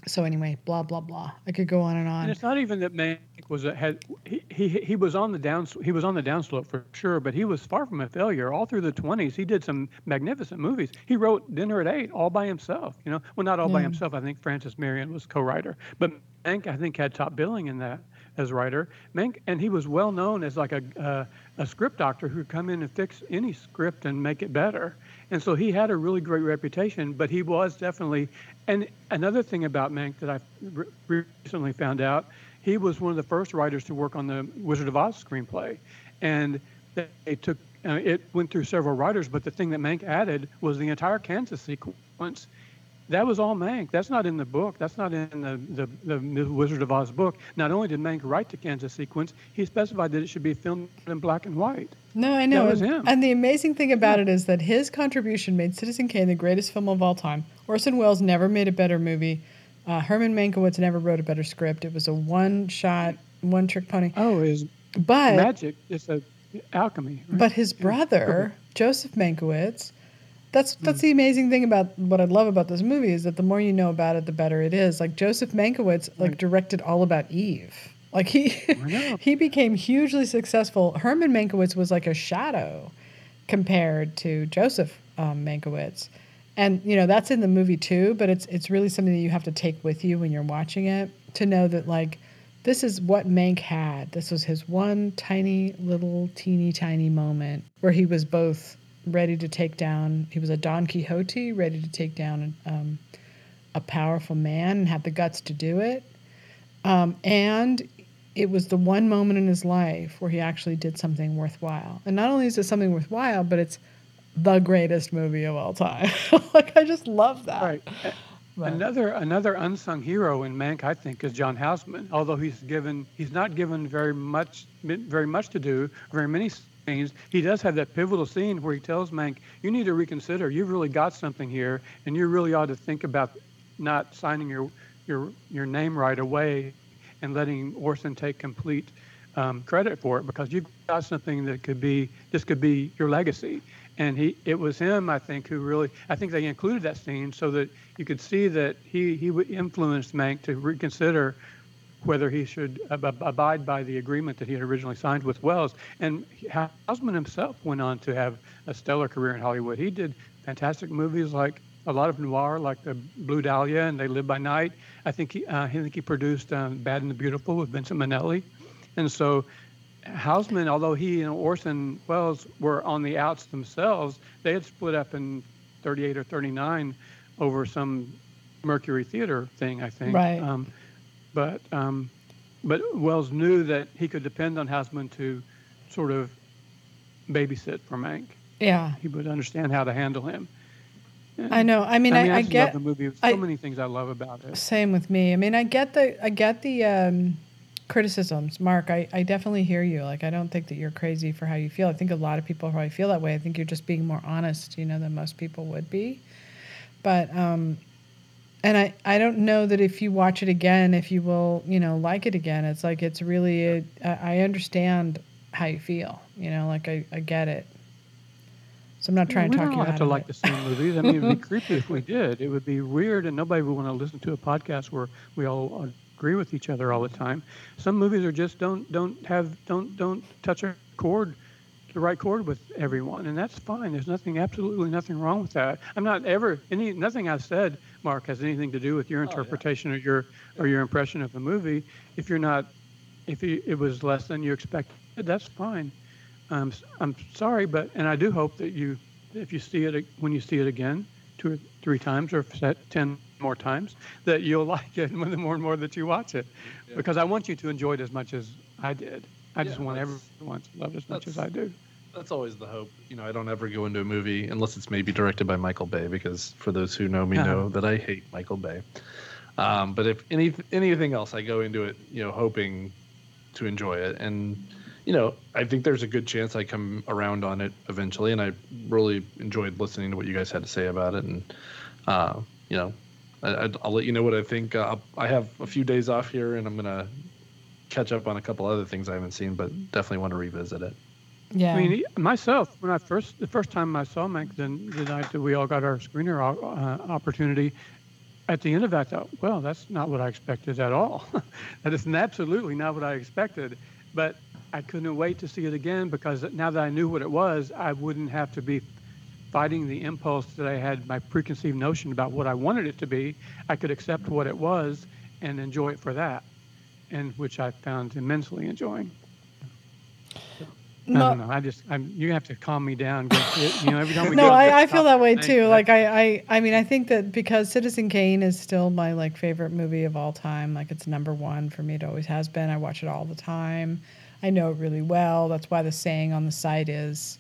so anyway, blah blah blah. I could go on and on. And it's not even that Mank was a, had he, he he was on the down he was on the downslope for sure, but he was far from a failure. All through the 20s, he did some magnificent movies. He wrote Dinner at Eight all by himself. You know, well not all by himself. I think Frances Marion was co-writer, but Mank I think had top billing in that as writer. Mank and he was well known as like a uh, a script doctor who would come in and fix any script and make it better. And so he had a really great reputation, but he was definitely. And another thing about Mank that I re- recently found out, he was one of the first writers to work on the Wizard of Oz screenplay, and they took. Uh, it went through several writers, but the thing that Mank added was the entire Kansas sequence. That was all Mank. That's not in the book. That's not in the, the, the Wizard of Oz book. Not only did Mank write the Kansas sequence, he specified that it should be filmed in black and white. No, I know. That was and, him. and the amazing thing about it is that his contribution made Citizen Kane the greatest film of all time. Orson Welles never made a better movie. Uh, Herman Mankiewicz never wrote a better script. It was a one-shot, one-trick pony. Oh, is But magic. It's a alchemy. right? but his brother Joseph Mankiewicz. That's that's Hmm. the amazing thing about what I love about this movie is that the more you know about it, the better it is. Like Joseph Mankiewicz, like directed All About Eve. Like he he became hugely successful. Herman Mankiewicz was like a shadow compared to Joseph um, Mankiewicz, and you know that's in the movie too. But it's it's really something that you have to take with you when you're watching it to know that like this is what Mank had. This was his one tiny little teeny tiny moment where he was both ready to take down. He was a Don Quixote, ready to take down um, a powerful man and had the guts to do it. Um, and it was the one moment in his life where he actually did something worthwhile. And not only is it something worthwhile, but it's the greatest movie of all time. like I just love that. Right. But- Another another unsung hero in Mank, I think, is John Houseman. Although he's given, he's not given very much, very much to do, very many He does have that pivotal scene where he tells Mank, "You need to reconsider. You've really got something here, and you really ought to think about not signing your your your name right away, and letting Orson take complete um, credit for it because you've got something that could be this could be your legacy." And he, it was him, I think, who really, I think they included that scene so that you could see that he he influenced Mank to reconsider whether he should ab- ab- abide by the agreement that he had originally signed with Welles. And Houseman himself went on to have a stellar career in Hollywood. He did fantastic movies like a lot of noir, like the Blue Dahlia and They Live by Night. I think he, uh, I think he produced um, Bad and the Beautiful with Vincent Minnelli. And so Houseman, although he and Orson Welles were on the outs themselves, they had split up in 38 or 39 over some Mercury Theater thing, I think. Right. Um, but um, but Welles knew that he could depend on Houseman to sort of babysit for Mank. Yeah. He would understand how to handle him. I know. I mean, I, I, just get love the movie. So I- many things I love about it. Same with me. I mean, I get the I get the um, criticisms, Mark. I, I definitely hear you. Like, I don't think that you're crazy for how you feel. I think a lot of people probably feel that way. I think you're just being more honest, you know, than most people would be. But um, and I I don't know that if you watch it again, if you will, you know, like it again. It's like it's really a, I I understand how you feel. You know, like I, I get it. So I'm not trying we to talk don't you have to like it. the same movies. I mean, it'd be creepy if we did. It would be weird, and nobody would want to listen to a podcast where we all agree with each other all the time. Some movies are just don't don't have don't don't touch a chord, the right chord with everyone, and that's fine. There's nothing, absolutely nothing wrong with that. I'm not ever any nothing I've said, Mark, has anything to do with your oh, interpretation or your or your impression of the movie. If you're not, if you, it was less than you expected, that's fine. I'm s- I'm sorry, but and I do hope that you, if you see it when you see it again, two or three times or set ten more times, that you'll like it when the more and more that you watch it, because I want you to enjoy it as much as I did. I just Yeah, want everyone to love it as much as I do. That's always the hope. You know, I don't ever go into a movie unless it's maybe directed by Michael Bay, because for those who know me Uh-huh. know that I hate Michael Bay. Um, but if any anything else, I go into it, you know, hoping to enjoy it, and you know, I think there's a good chance I come around on it eventually. And I really enjoyed listening to what you guys had to say about it, and uh, you know, I, I'll let you know what I think. Uh, I have a few days off here, and I'm gonna catch up on a couple other things I haven't seen, but definitely want to revisit it. Yeah. I mean, myself, when I first, the first time I saw Mank, then the night that we all got our screener uh, opportunity, at the end of that, I thought, well, that's not what I expected at all. that is absolutely not what I expected. But I couldn't wait to see it again because now that I knew what it was, I wouldn't have to be fighting the impulse that I had my preconceived notion about what I wanted it to be. I could accept what it was and enjoy it for that, and which I found immensely enjoying. I No- know. I just, I'm, you have to calm me down. you know, every time we no, I, I feel that way too. Like I, I, I mean, I think that because Citizen Kane is still my like favorite movie of all time. Like it's number one for me. It always has been. I watch it all the time. I know it really well. That's why the saying on the site is,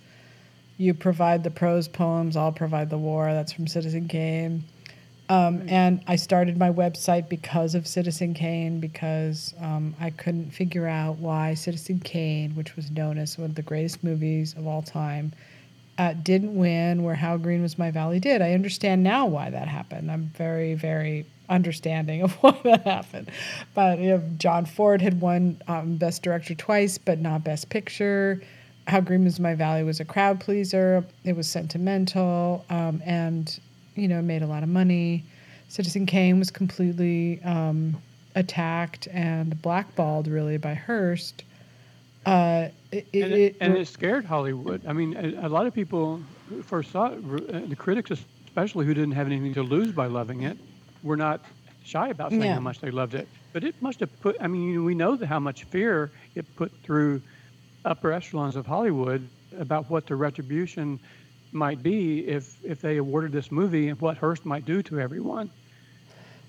"You provide the prose poems, I'll provide the war." That's from Citizen Kane. Um, and I started my website because of Citizen Kane because um, I couldn't figure out why Citizen Kane, which was known as one of the greatest movies of all time, uh, didn't win where How Green Was My Valley did. I understand now why that happened. I'm very, very understanding of why that happened. But you know, John Ford had won um, Best Director twice, but not Best Picture. How Green Was My Valley was a crowd pleaser. It was sentimental um, and, you know, made a lot of money. Citizen Kane was completely um, attacked and blackballed, really, by Hearst. Uh, it, it, and, it, and it scared Hollywood. I mean, a, a lot of people first saw it, uh, the critics especially, who didn't have anything to lose by loving it, were not shy about saying Yeah. how much they loved it. But it must have put. I mean, we know how much fear it put through upper echelons of Hollywood about what the retribution might be if if they awarded this movie and what Hearst might do to everyone.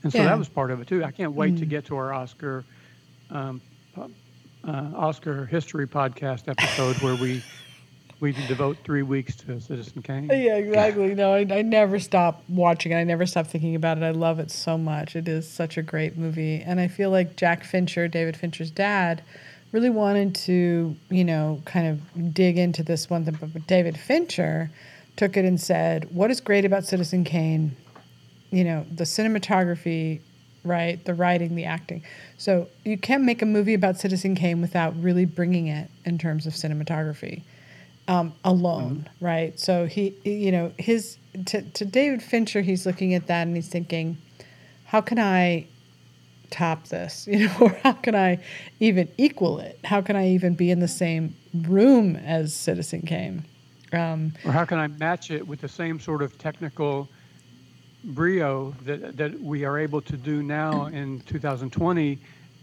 And so Yeah. that was part of it too. I can't wait to get to our Oscar um, uh, Oscar history podcast episode where we we devote three weeks to Citizen Kane. Yeah, exactly. No, I, I never stop watching it. I never stop thinking about it. I love it so much. It is such a great movie. And I feel like Jack Fincher, David Fincher's dad, really wanted to, you know, kind of dig into this one thing. But David Fincher took it and said, What is great about Citizen Kane? You know, the cinematography, right? The writing, the acting. So you can't make a movie about Citizen Kane without really bringing it in terms of cinematography um, alone, right? So he, you know, his to, to David Fincher, he's looking at that and he's thinking, how can I top this? You know, or how can I even equal it? How can I even be in the same room as Citizen Kane? Um, Or how can I match it with the same sort of technical brio that that we are able to do now in 2020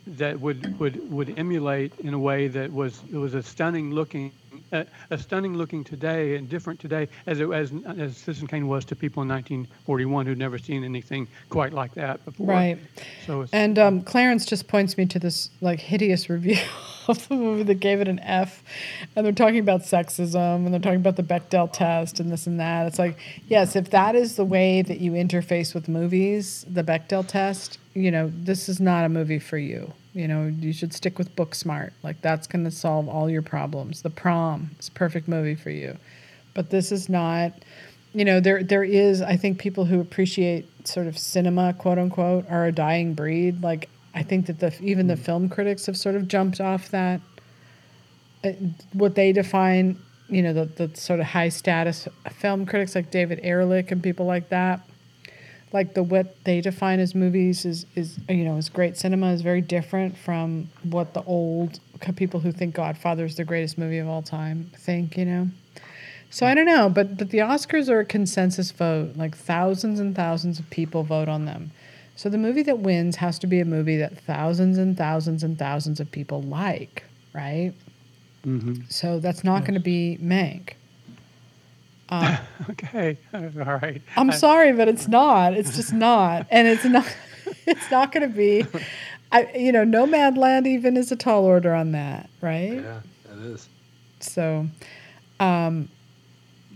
that would would would emulate in a way that was it was a stunning looking uh, a stunning looking today and different today as it as as Citizen Kane was to people in 1941 who'd never seen anything quite like that before. Right. So it's, And um, Clarence just points me to this like hideous review of the movie that gave it an F, and they're talking about sexism and they're talking about the Bechdel test and this and that. It's like, yes, if that is the way that you interface with movies, the Bechdel test, you know, this is not a movie for you. You know, you should stick with Booksmart. Like that's going to solve all your problems. The Prom is perfect movie for you, but this is not you know there there is i think people who appreciate sort of cinema quote unquote are a dying breed like i think that the even the film critics have sort of jumped off that uh, what they define you know the, the sort of high status film critics like david ehrlich and people like that like the what they define as movies is is you know is great cinema is very different from what the old people who think godfather is the greatest movie of all time think you know so I don't know, but but the Oscars are a consensus vote. Like thousands and thousands of people vote on them. So the movie that wins has to be a movie that thousands and thousands and thousands of people like, right? Mhm. So that's not going to be Mank. okay, all right. I'm I- sorry, but it's not. It's just not, and it's not. It's not going to be I, you know, Nomadland even is a tall order on that, right? Yeah, it is. So, um,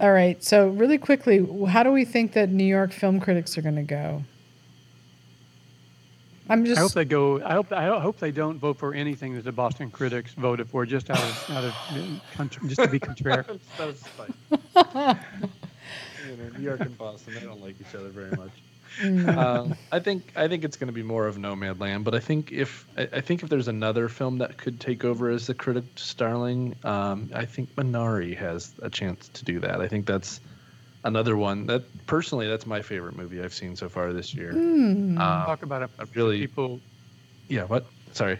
all right. So, really quickly, how do we think that New York film critics are going to go? I'm just. I hope they go. I hope. I hope they don't vote for anything that the Boston critics voted for, just out of out of just to be contrary. That was spite. you know, New York and Boston, they don't like each other very much. um, I think I think it's going to be more of Nomadland, but I think if I, I think if there's another film that could take over as the critic starling, um, I think Minari has a chance to do that. I think that's another one that personally that's my favorite movie I've seen so far this year. Hmm. Um, Talk about it. I'm really, People. yeah. What? Sorry.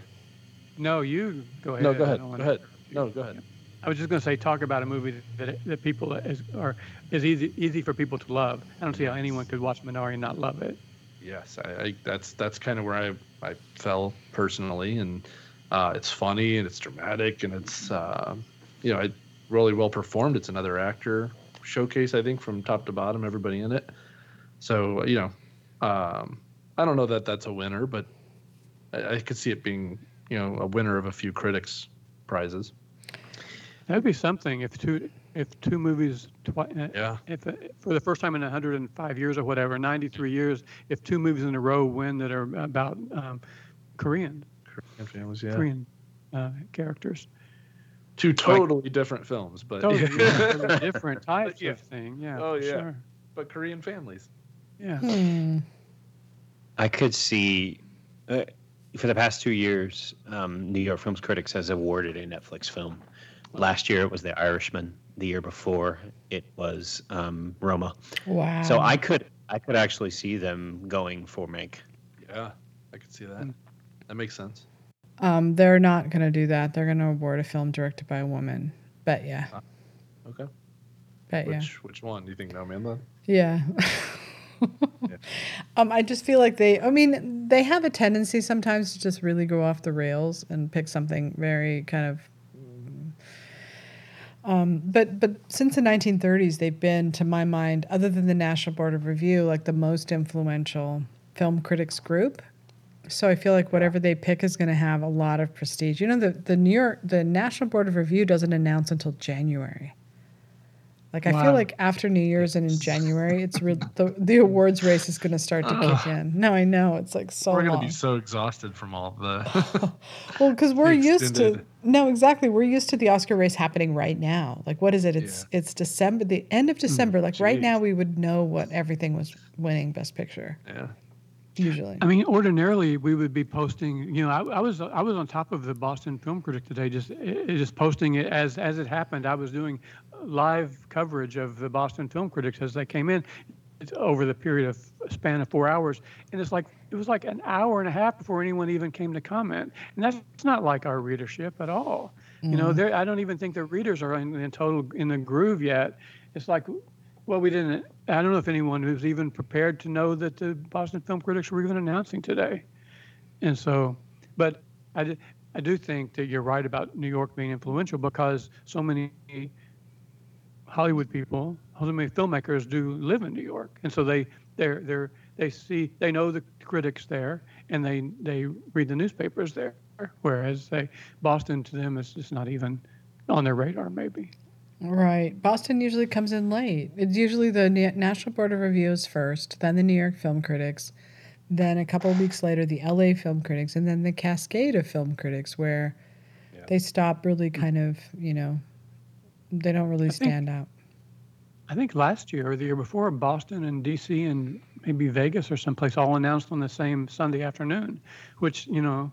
No, you go ahead. No, go ahead. Go ahead. No, go ahead. I was just going to say, talk about a movie that that people is are is easy easy for people to love. I don't see how anyone could watch Minari and not love it. Yes, I, I that's that's kind of where I I fell personally, and uh, it's funny and it's dramatic and it's uh, you know it really well performed. It's another actor showcase, I think, from top to bottom, everybody in it. So you know, um, I don't know that that's a winner, but I, I could see it being you know a winner of a few critics prizes. That'd be something if two if two movies uh, Yeah. if uh, for the first time in 105 years or whatever, 93 years, if two movies in a row win that are about um, Korean Korean families, yeah. Korean uh, characters, Two totally different films, but totally different- different types Yeah. of thing. Yeah. Oh, yeah. Sure. but Korean families. Yeah. Hmm. I could see, uh, for the past two years, um, New York Films Critics has awarded a Netflix film. Last year it was The Irishman. The year before it was um, Roma. Wow. So I could I could actually see them going for Meg. Yeah, I could see that. Mm. That makes sense. Um, they're not going to do that. They're going to award a film directed by a woman. Bet yeah. Okay. Bet yeah. Which which one do you think, Nomadland? Yeah. um, I just feel like they, I mean, they have a tendency sometimes to just really go off the rails and pick something very kind of. Um, but but since the 1930s, they've been, to my mind, other than the National Board of Review, like the most influential film critics group. So I feel like whatever they pick is going to have a lot of prestige. You know, the the New York, the National Board of Review doesn't announce until January. Like I feel like after New Year's and in January, it's real. The, the awards race is going to start to kick in. No, I know it's like so We're gonna be so exhausted from all the. well, because we're used to no, exactly. We're used to the Oscar race happening right now. Like, what is it? It's it's December, the end of hmm, December. like right now, we would know what everything was winning Best Picture yeah. Usually. I mean, ordinarily we would be posting. You know, I, I was I was on top of the Boston Film Critic today, just just posting it as as it happened. I was doing live coverage of the Boston Film Critics as they came in it's over the period of span of four hours, and it's like it was like an hour and a half before anyone even came to comment, and that's not like our readership at all. You know, mm-hmm. there I don't even think the readers are in, in total in the groove yet. It's like well, we didn't. I don't know if anyone was even prepared to know that the Boston Film Critics were even announcing today. And so, but I I do think that you're right about New York being influential because so many Hollywood people, so many filmmakers do live in New York, and so they they're they're they see they know the critics there, and they they read the newspapers there. Whereas they Boston to them is just not even on their radar, maybe. Right. Boston usually comes in late. It's usually the Na- National Board of Reviews first, then the New York Film Critics, then a couple of weeks later the LA Film Critics, and then the cascade of film critics where Yeah. they stop really kind of, you know, they don't really think- stand out. I think last year or the year before, Boston and DC and maybe Vegas or someplace all announced on the same Sunday afternoon, which, you know,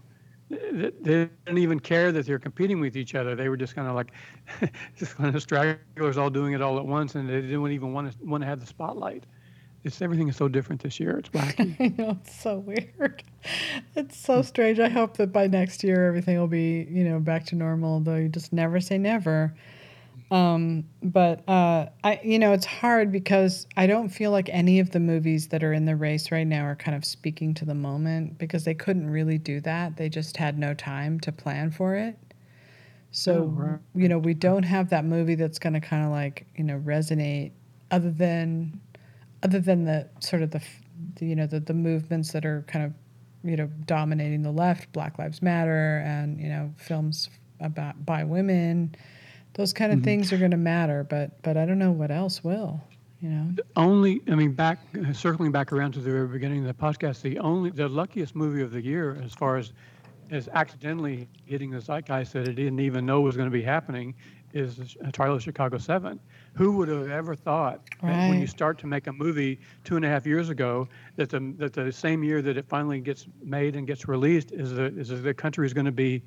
they didn't even care that they're competing with each other. They were just kind of like, just kind of stragglers all doing it all at once, and they didn't even want to want to have the spotlight. It's everything is so different this year. It's wacky. I know it's so weird. It's so strange. I hope that by next year everything will be, you know, back to normal. Though you just never say never. Um, but uh, I, you know, it's hard because I don't feel like any of the movies that are in the race right now are kind of speaking to the moment because they couldn't really do that. They just had no time to plan for it. So Oh, right. you know, we don't have that movie that's going to kind of like you know resonate, other than, other than the sort of the, the you know the the movements that are kind of you know dominating the left, Black Lives Matter, and you know films about by women. Those kind of Mm-hmm. things are going to matter, but but I don't know what else will. You know. only i mean back circling back around to the very beginning of the podcast the only the luckiest movie of the year as far as as accidentally hitting the zeitgeist that it didn't even know was going to be happening is a trial of chicago 7 who would have ever thought that when you start to make a movie two and a half years ago that the that the same year that it finally gets made and gets released is the is the country is going to be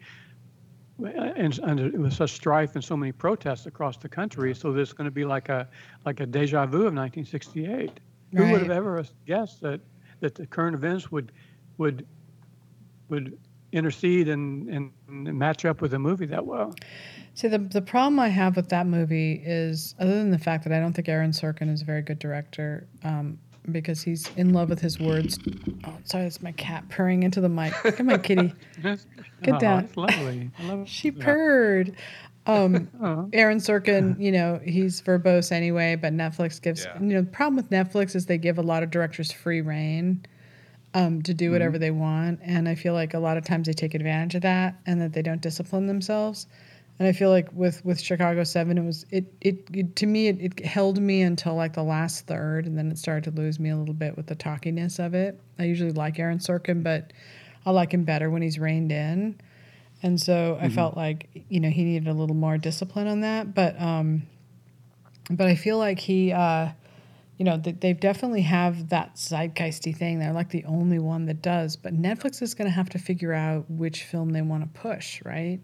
and under with such strife and so many protests across the country, so there's going to be like a like a deja vu of 1968. Who would have ever guessed that that the current events would would would intercede and, and, and match up with a movie that well? See, the the problem I have with that movie is, other than the fact that I don't think Aaron Sorkin is a very good director, um, because he's in love with his words. Oh, sorry, that's my cat purring into the mic. Look at my kitty. Yes. Get oh, down. It's lovely. I love She that. purred. Um, Oh. Aaron Sorkin, you know, he's verbose anyway, but Netflix gives, Yeah. you know, the problem with Netflix is they give a lot of directors free rein um, to do whatever they want. And I feel like a lot of times they take advantage of that and that they don't discipline themselves. And I feel like with, with Chicago 7, it was, it, it, it to me, it, it held me until like the last third. And then it started to lose me a little bit with the talkiness of it. I usually like Aaron Sorkin, but I like him better when he's reined in. And so I felt like you know he needed a little more discipline on that, but um, but I feel like he, uh, you know, they definitely have that zeitgeisty thing. They're like the only one that does. But Netflix is going to have to figure out which film they want to push, right?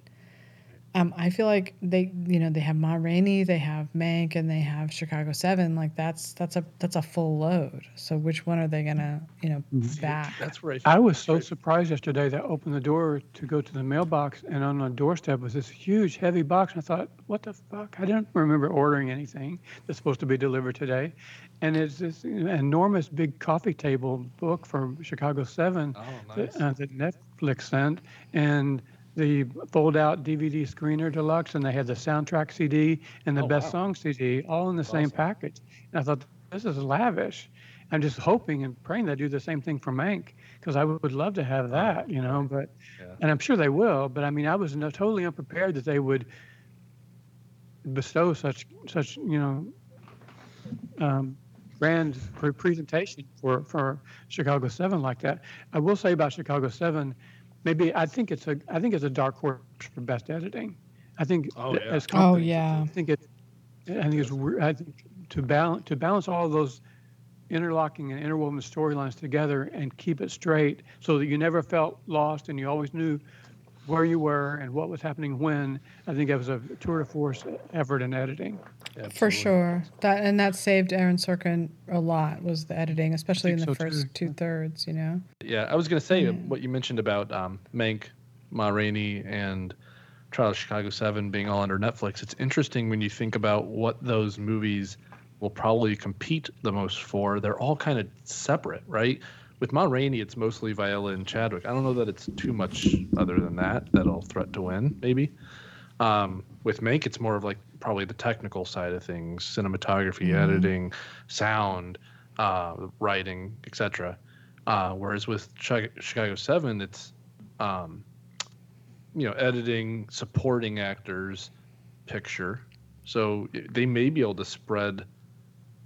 Um, I feel like they, you know, they have Ma Rainey, they have Mank, and they have Chicago Seven. Like that's that's a that's a full load. So which one are they gonna, you know, back? That's where I was so surprised yesterday that I opened the door to go to the mailbox, and on the doorstep was this huge, heavy box. And I thought, what the fuck? I didn't remember ordering anything that's supposed to be delivered today. And it's this enormous big coffee table book from Chicago 7 Oh, that, uh, that Netflix sent. And the fold out DVD screener deluxe, and they had the soundtrack CD and the Oh, best wow. song CD all in the same awesome. package. And I thought, this is lavish. I'm just hoping and praying they do the same thing for Mank because I would love to have that, you know. But Yeah. and I'm sure they will. But I mean, I was no, totally unprepared that they would bestow such such you know um, grand pre- presentation for for Chicago Seven like that. I will say about Chicago Seven, maybe I think it's a I think it's a dark horse for best editing. I think Oh, th- yeah. as Oh yeah, I think it. I think it's. I think to balance to balance all those interlocking and interwoven storylines together and keep it straight, so that you never felt lost and you always knew where you were and what was happening when. I think that was a tour de force effort in editing. For sure. That and that saved Aaron Sorkin a lot was the editing, especially in the so, too. first two thirds. You know. Yeah, I was gonna say uh, what you mentioned about um, Mank, Ma Rainey, and Trial of Chicago Seven being all under Netflix. It's interesting when you think about what those movies will probably compete the most for. They're all kind of separate, right? With Ma Rainey, it's mostly Viola and Chadwick. I don't know that it's too much other than that that'll threat to win, maybe. Um, with Mank, it's more of like probably the technical side of things, cinematography, editing, sound, uh, writing, etc. Uh, whereas with Chicago Seven, it's um, you know editing, supporting actors, picture. So they may be able to spread.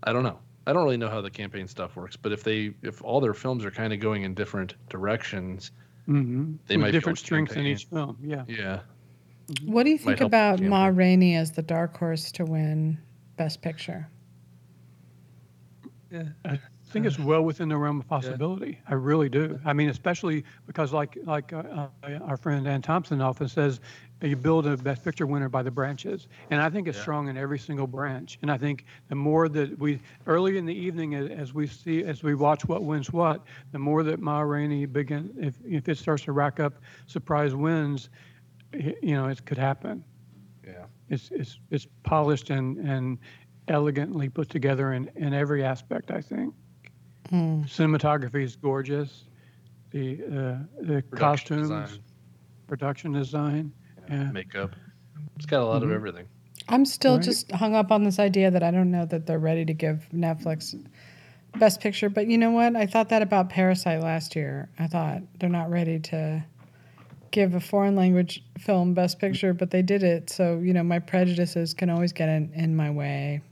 I don't know. I don't really know how the campaign stuff works, but if they if all their films are kind of going in different directions, Mm-hmm. They With might be different strengths in each film. Yeah. yeah, What do you think about the Ma. Rainey as the dark horse to win Best Picture? I think it's well within the realm of possibility. I really do. I mean, especially because, like like uh, uh, our friend Dan Thompson often says, you build a Best Picture winner by the branches, and I think it's Yeah. strong in every single branch. And I think the more that we early in the evening, as we see as we watch what wins what, the more that Ma Rainey begin if if it starts to rack up surprise wins, y- you know, it could happen. yeah. It's it's it's polished and and elegantly put together in in every aspect. I think Hmm. cinematography is gorgeous. The uh, the Production costumes, design, production design. Yeah. makeup. It's got a lot of Mhm. everything. I'm still Right. just hung up on this idea that I don't know that they're ready to give Netflix Best Picture, but you know what? I thought that about Parasite last year. I thought they're not ready to give a foreign language film Best Picture, but they did it. So you know, my prejudices can always get in, in my way.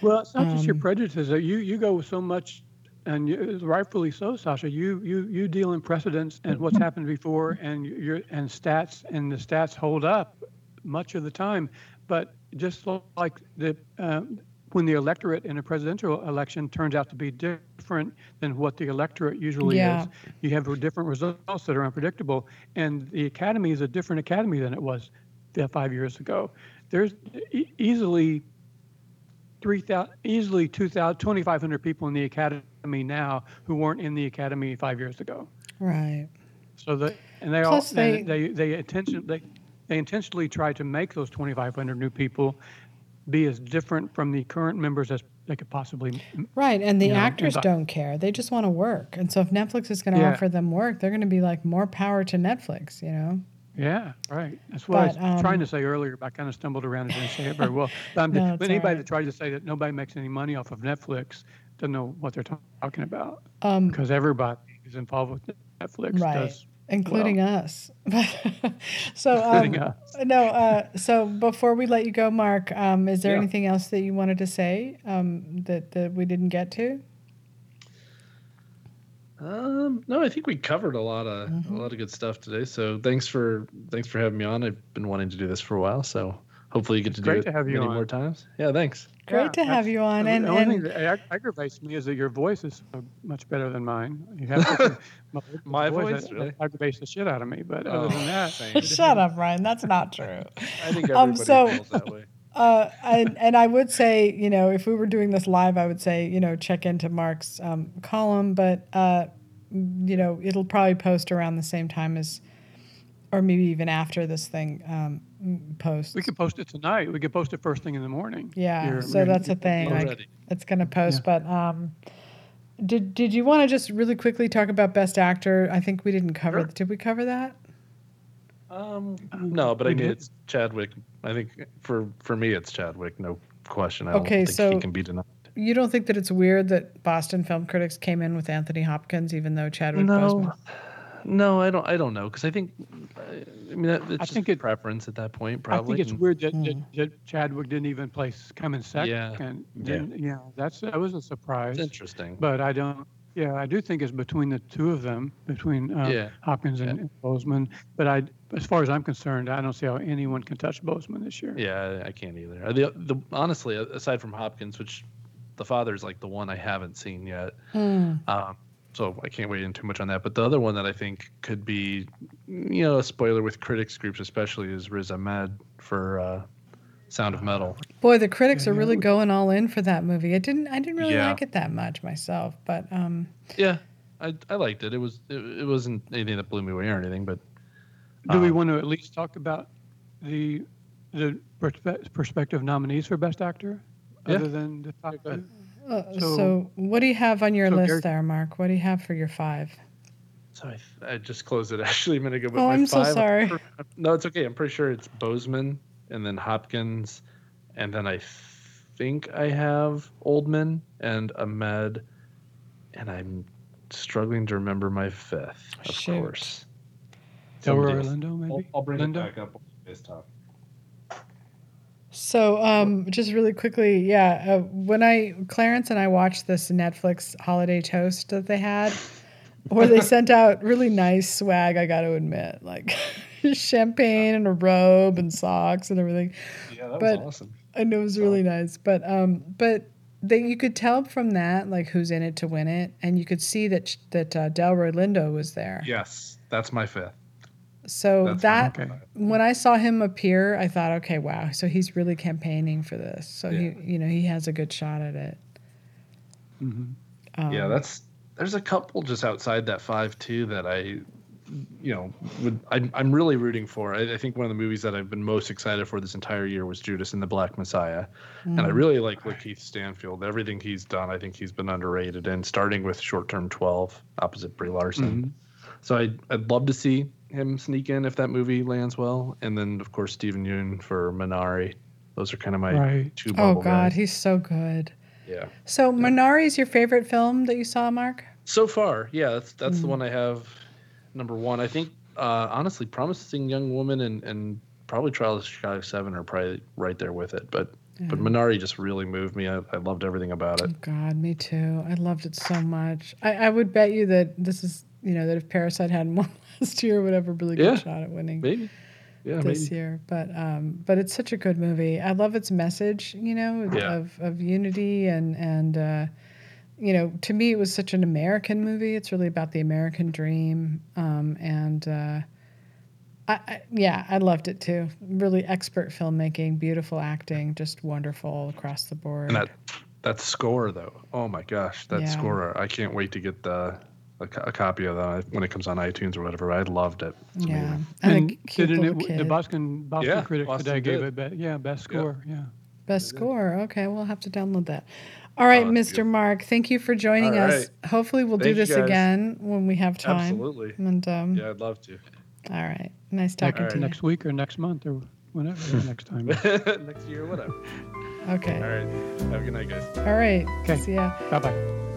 Well, it's not just your Um, prejudices. uh, You you go with so much, and you, rightfully so, Sasha. You you you deal in precedents and what's happened before, and your and stats, and the stats hold up much of the time. But just like the um, when the electorate in a presidential election turns out to be different than what the electorate usually Yeah. is, you have different results that are unpredictable. And the academy is a different academy than it was uh, five years ago. There's e- easily 3,000, easily 2,000, 2,500 people in the academy now who weren't in the academy five years ago. Right. So the and they Plus all they- they they they, intention, they they intentionally try to make those 2,500 new people be as different from the current members as they could possibly. Right. And the you know, actors don't care. They just want to work. And so if Netflix is going to Yeah. offer them work, they're going to be like more power to Netflix, you know? Yeah, right. That's what But, I was trying um, to say earlier, but I kind of stumbled around and didn't say it very well. But, I'm- No, but anybody right. that tried to say that nobody makes any money off of Netflix doesn't know what they're talking about Um, because everybody is involved with Netflix. Right. Does including us. so, Including um, us. no, uh, so before we let you go, Mark, um, is there Yeah. anything else that you wanted to say um, that, that we didn't get to? Um, no, I think we covered a lot of Mhm. a lot of good stuff today. So thanks for thanks for having me on. I've been wanting to do this for a while, so hopefully you get to Great do it to have you many on. more times. Yeah, thanks. Great Yeah, to have you on. The And, only thing and that aggravates me is that your voice is much better than mine. You have such my, My voice, that- really? aggravates the shit out of me. But other Oh, than that, shut up, Ryan. That's not true. I think Um, everybody so- feels that way. Uh, and, and I would say, you know, if we were doing this live, I would say, you know, check into Mark's um, column, but, uh, you know, it'll probably post around the same time as, or maybe even after this thing um, posts. we could post it tonight. We could post it first thing in the morning. Yeah, Your- so your- that's a thing. Like, it's going to post, but um, did did you want to just really quickly talk about Best Actor? I think we didn't cover. Sure. Did we cover that? Um, no, but I mean did. it's Chadwick. I think for for me it's Chadwick, no question. I don't Okay, think so- he can be denied. You don't think that it's weird that Boston film critics came in with Anthony Hopkins, even though Chadwick Boseman? No, no, I don't. I don't know because I think. I mean, that, it's I just think it- preference at that point. Probably. I think it's and- weird that, Hmm. that, that Chadwick didn't even place come in second. Yeah, Didn't- yeah, that's that was a surprise. It's interesting. But I don't. Yeah, I do think it's between the two of them, between uh, Yeah. Hopkins and, Yeah. and Boseman. But I, as far as I'm concerned, I don't see how anyone can touch Boseman this year. Yeah, I can't either. The, the honestly, aside from Hopkins, which the father's like the one I haven't seen yet. Mm. Um, so I can't weigh in too much on that. But the other one that I think could be, you know, a spoiler with critics groups especially is Riz Ahmed for uh, Sound of Metal. Boy, the critics Yeah, are really going all in for that movie. I didn't. I didn't really Yeah. like it that much myself, but um, Yeah, I, I liked it. It was it, it wasn't anything that blew me away or anything, but Do we Um, want to at least talk about the the perspe- prospective nominees for Best Actor, Yeah. other than the top go two? Uh, so, So- what do you have on your so list Gary- there, Mark? What do you have for your five? so I, I just closed it actually a minute ago. But Oh, my I'm so five- sorry. No, it's okay. I'm pretty sure it's Boseman and then Hopkins, and then I think I have Oldman and Ahmed, and I'm struggling to remember my fifth. Of Shoot. course. Delroy Somebody- Lindo, maybe. I'll, I'll bring Linda? it back up on this top. So, um, just really quickly, yeah, uh, when I Clarence and I watched this Netflix holiday toast that they had, where they sent out really nice swag, I got to admit, like champagne and a robe and socks and everything. Yeah, that But- was awesome. I know it was really nice, but um, but they you could tell from that like who's in it to win it, and you could see that that uh, Delroy Lindo was there. Yes, that's my fifth. So That's that Okay. when I saw him appear, I thought, okay, wow, so he's really campaigning for this. So Yeah. he, you know, he has a good shot at it. Mhm. Um, yeah, that's there's a couple just outside that five too that I, you know, would I'm I'm really rooting for. I, I think one of the movies that I've been most excited for this entire year was Judas and the Black Messiah, and I mm, really like Lakeith Stanfield. Everything he's done, I think he's been underrated. And starting with Short Term Twelve opposite Brie Larson, Mhm. so I'd I'd love to see him sneak in if that movie lands well. And then of course Steven Yeun for Minari. Those are kind of my Right. two Oh God, guys. he's so good. Yeah. So Minari is your favorite film that you saw, Mark? So far, yeah, that's that's the Mm. one I have number one. I think uh, honestly, Promising Young Woman and and probably Trial of Chicago Seven are probably right there with it. But but Minari just really moved me. I, I loved everything about it. Oh God, me too. I loved it so much. I, I would bet you that this is, you know, that if Parasite hadn't won last year, would have a really good Yeah. shot at winning Maybe. Yeah, this maybe. year. But um, but it's such a good movie. I love its message, you know, Yeah. of of unity and and uh, you know, to me, it was such an American movie. It's really about the American dream, um, and uh, I, I yeah, I loved it too. Really expert filmmaking, beautiful acting, just wonderful across the board. And that that score though, oh my gosh, that Yeah. score! I can't wait to get the a, a copy of that when it comes on iTunes or whatever. I loved it. It's yeah, amazing. and, And didn't little it, kid. the Boston Boston Yeah, critics Boston today gave did. it be, yeah best score yeah. Best score. Okay, we'll have to download that. All right, Oh, Mr. good. Mark, thank you for joining All us. Hopefully, we'll do Thank you, this again when we have time. Absolutely. And um, Yeah, I'd love to. all right, nice Next, talking All to you. next week or next month or whenever next time. Next year, whatever. Okay. All right. Have a good night, guys. All right. Okay. See ya. bye bye.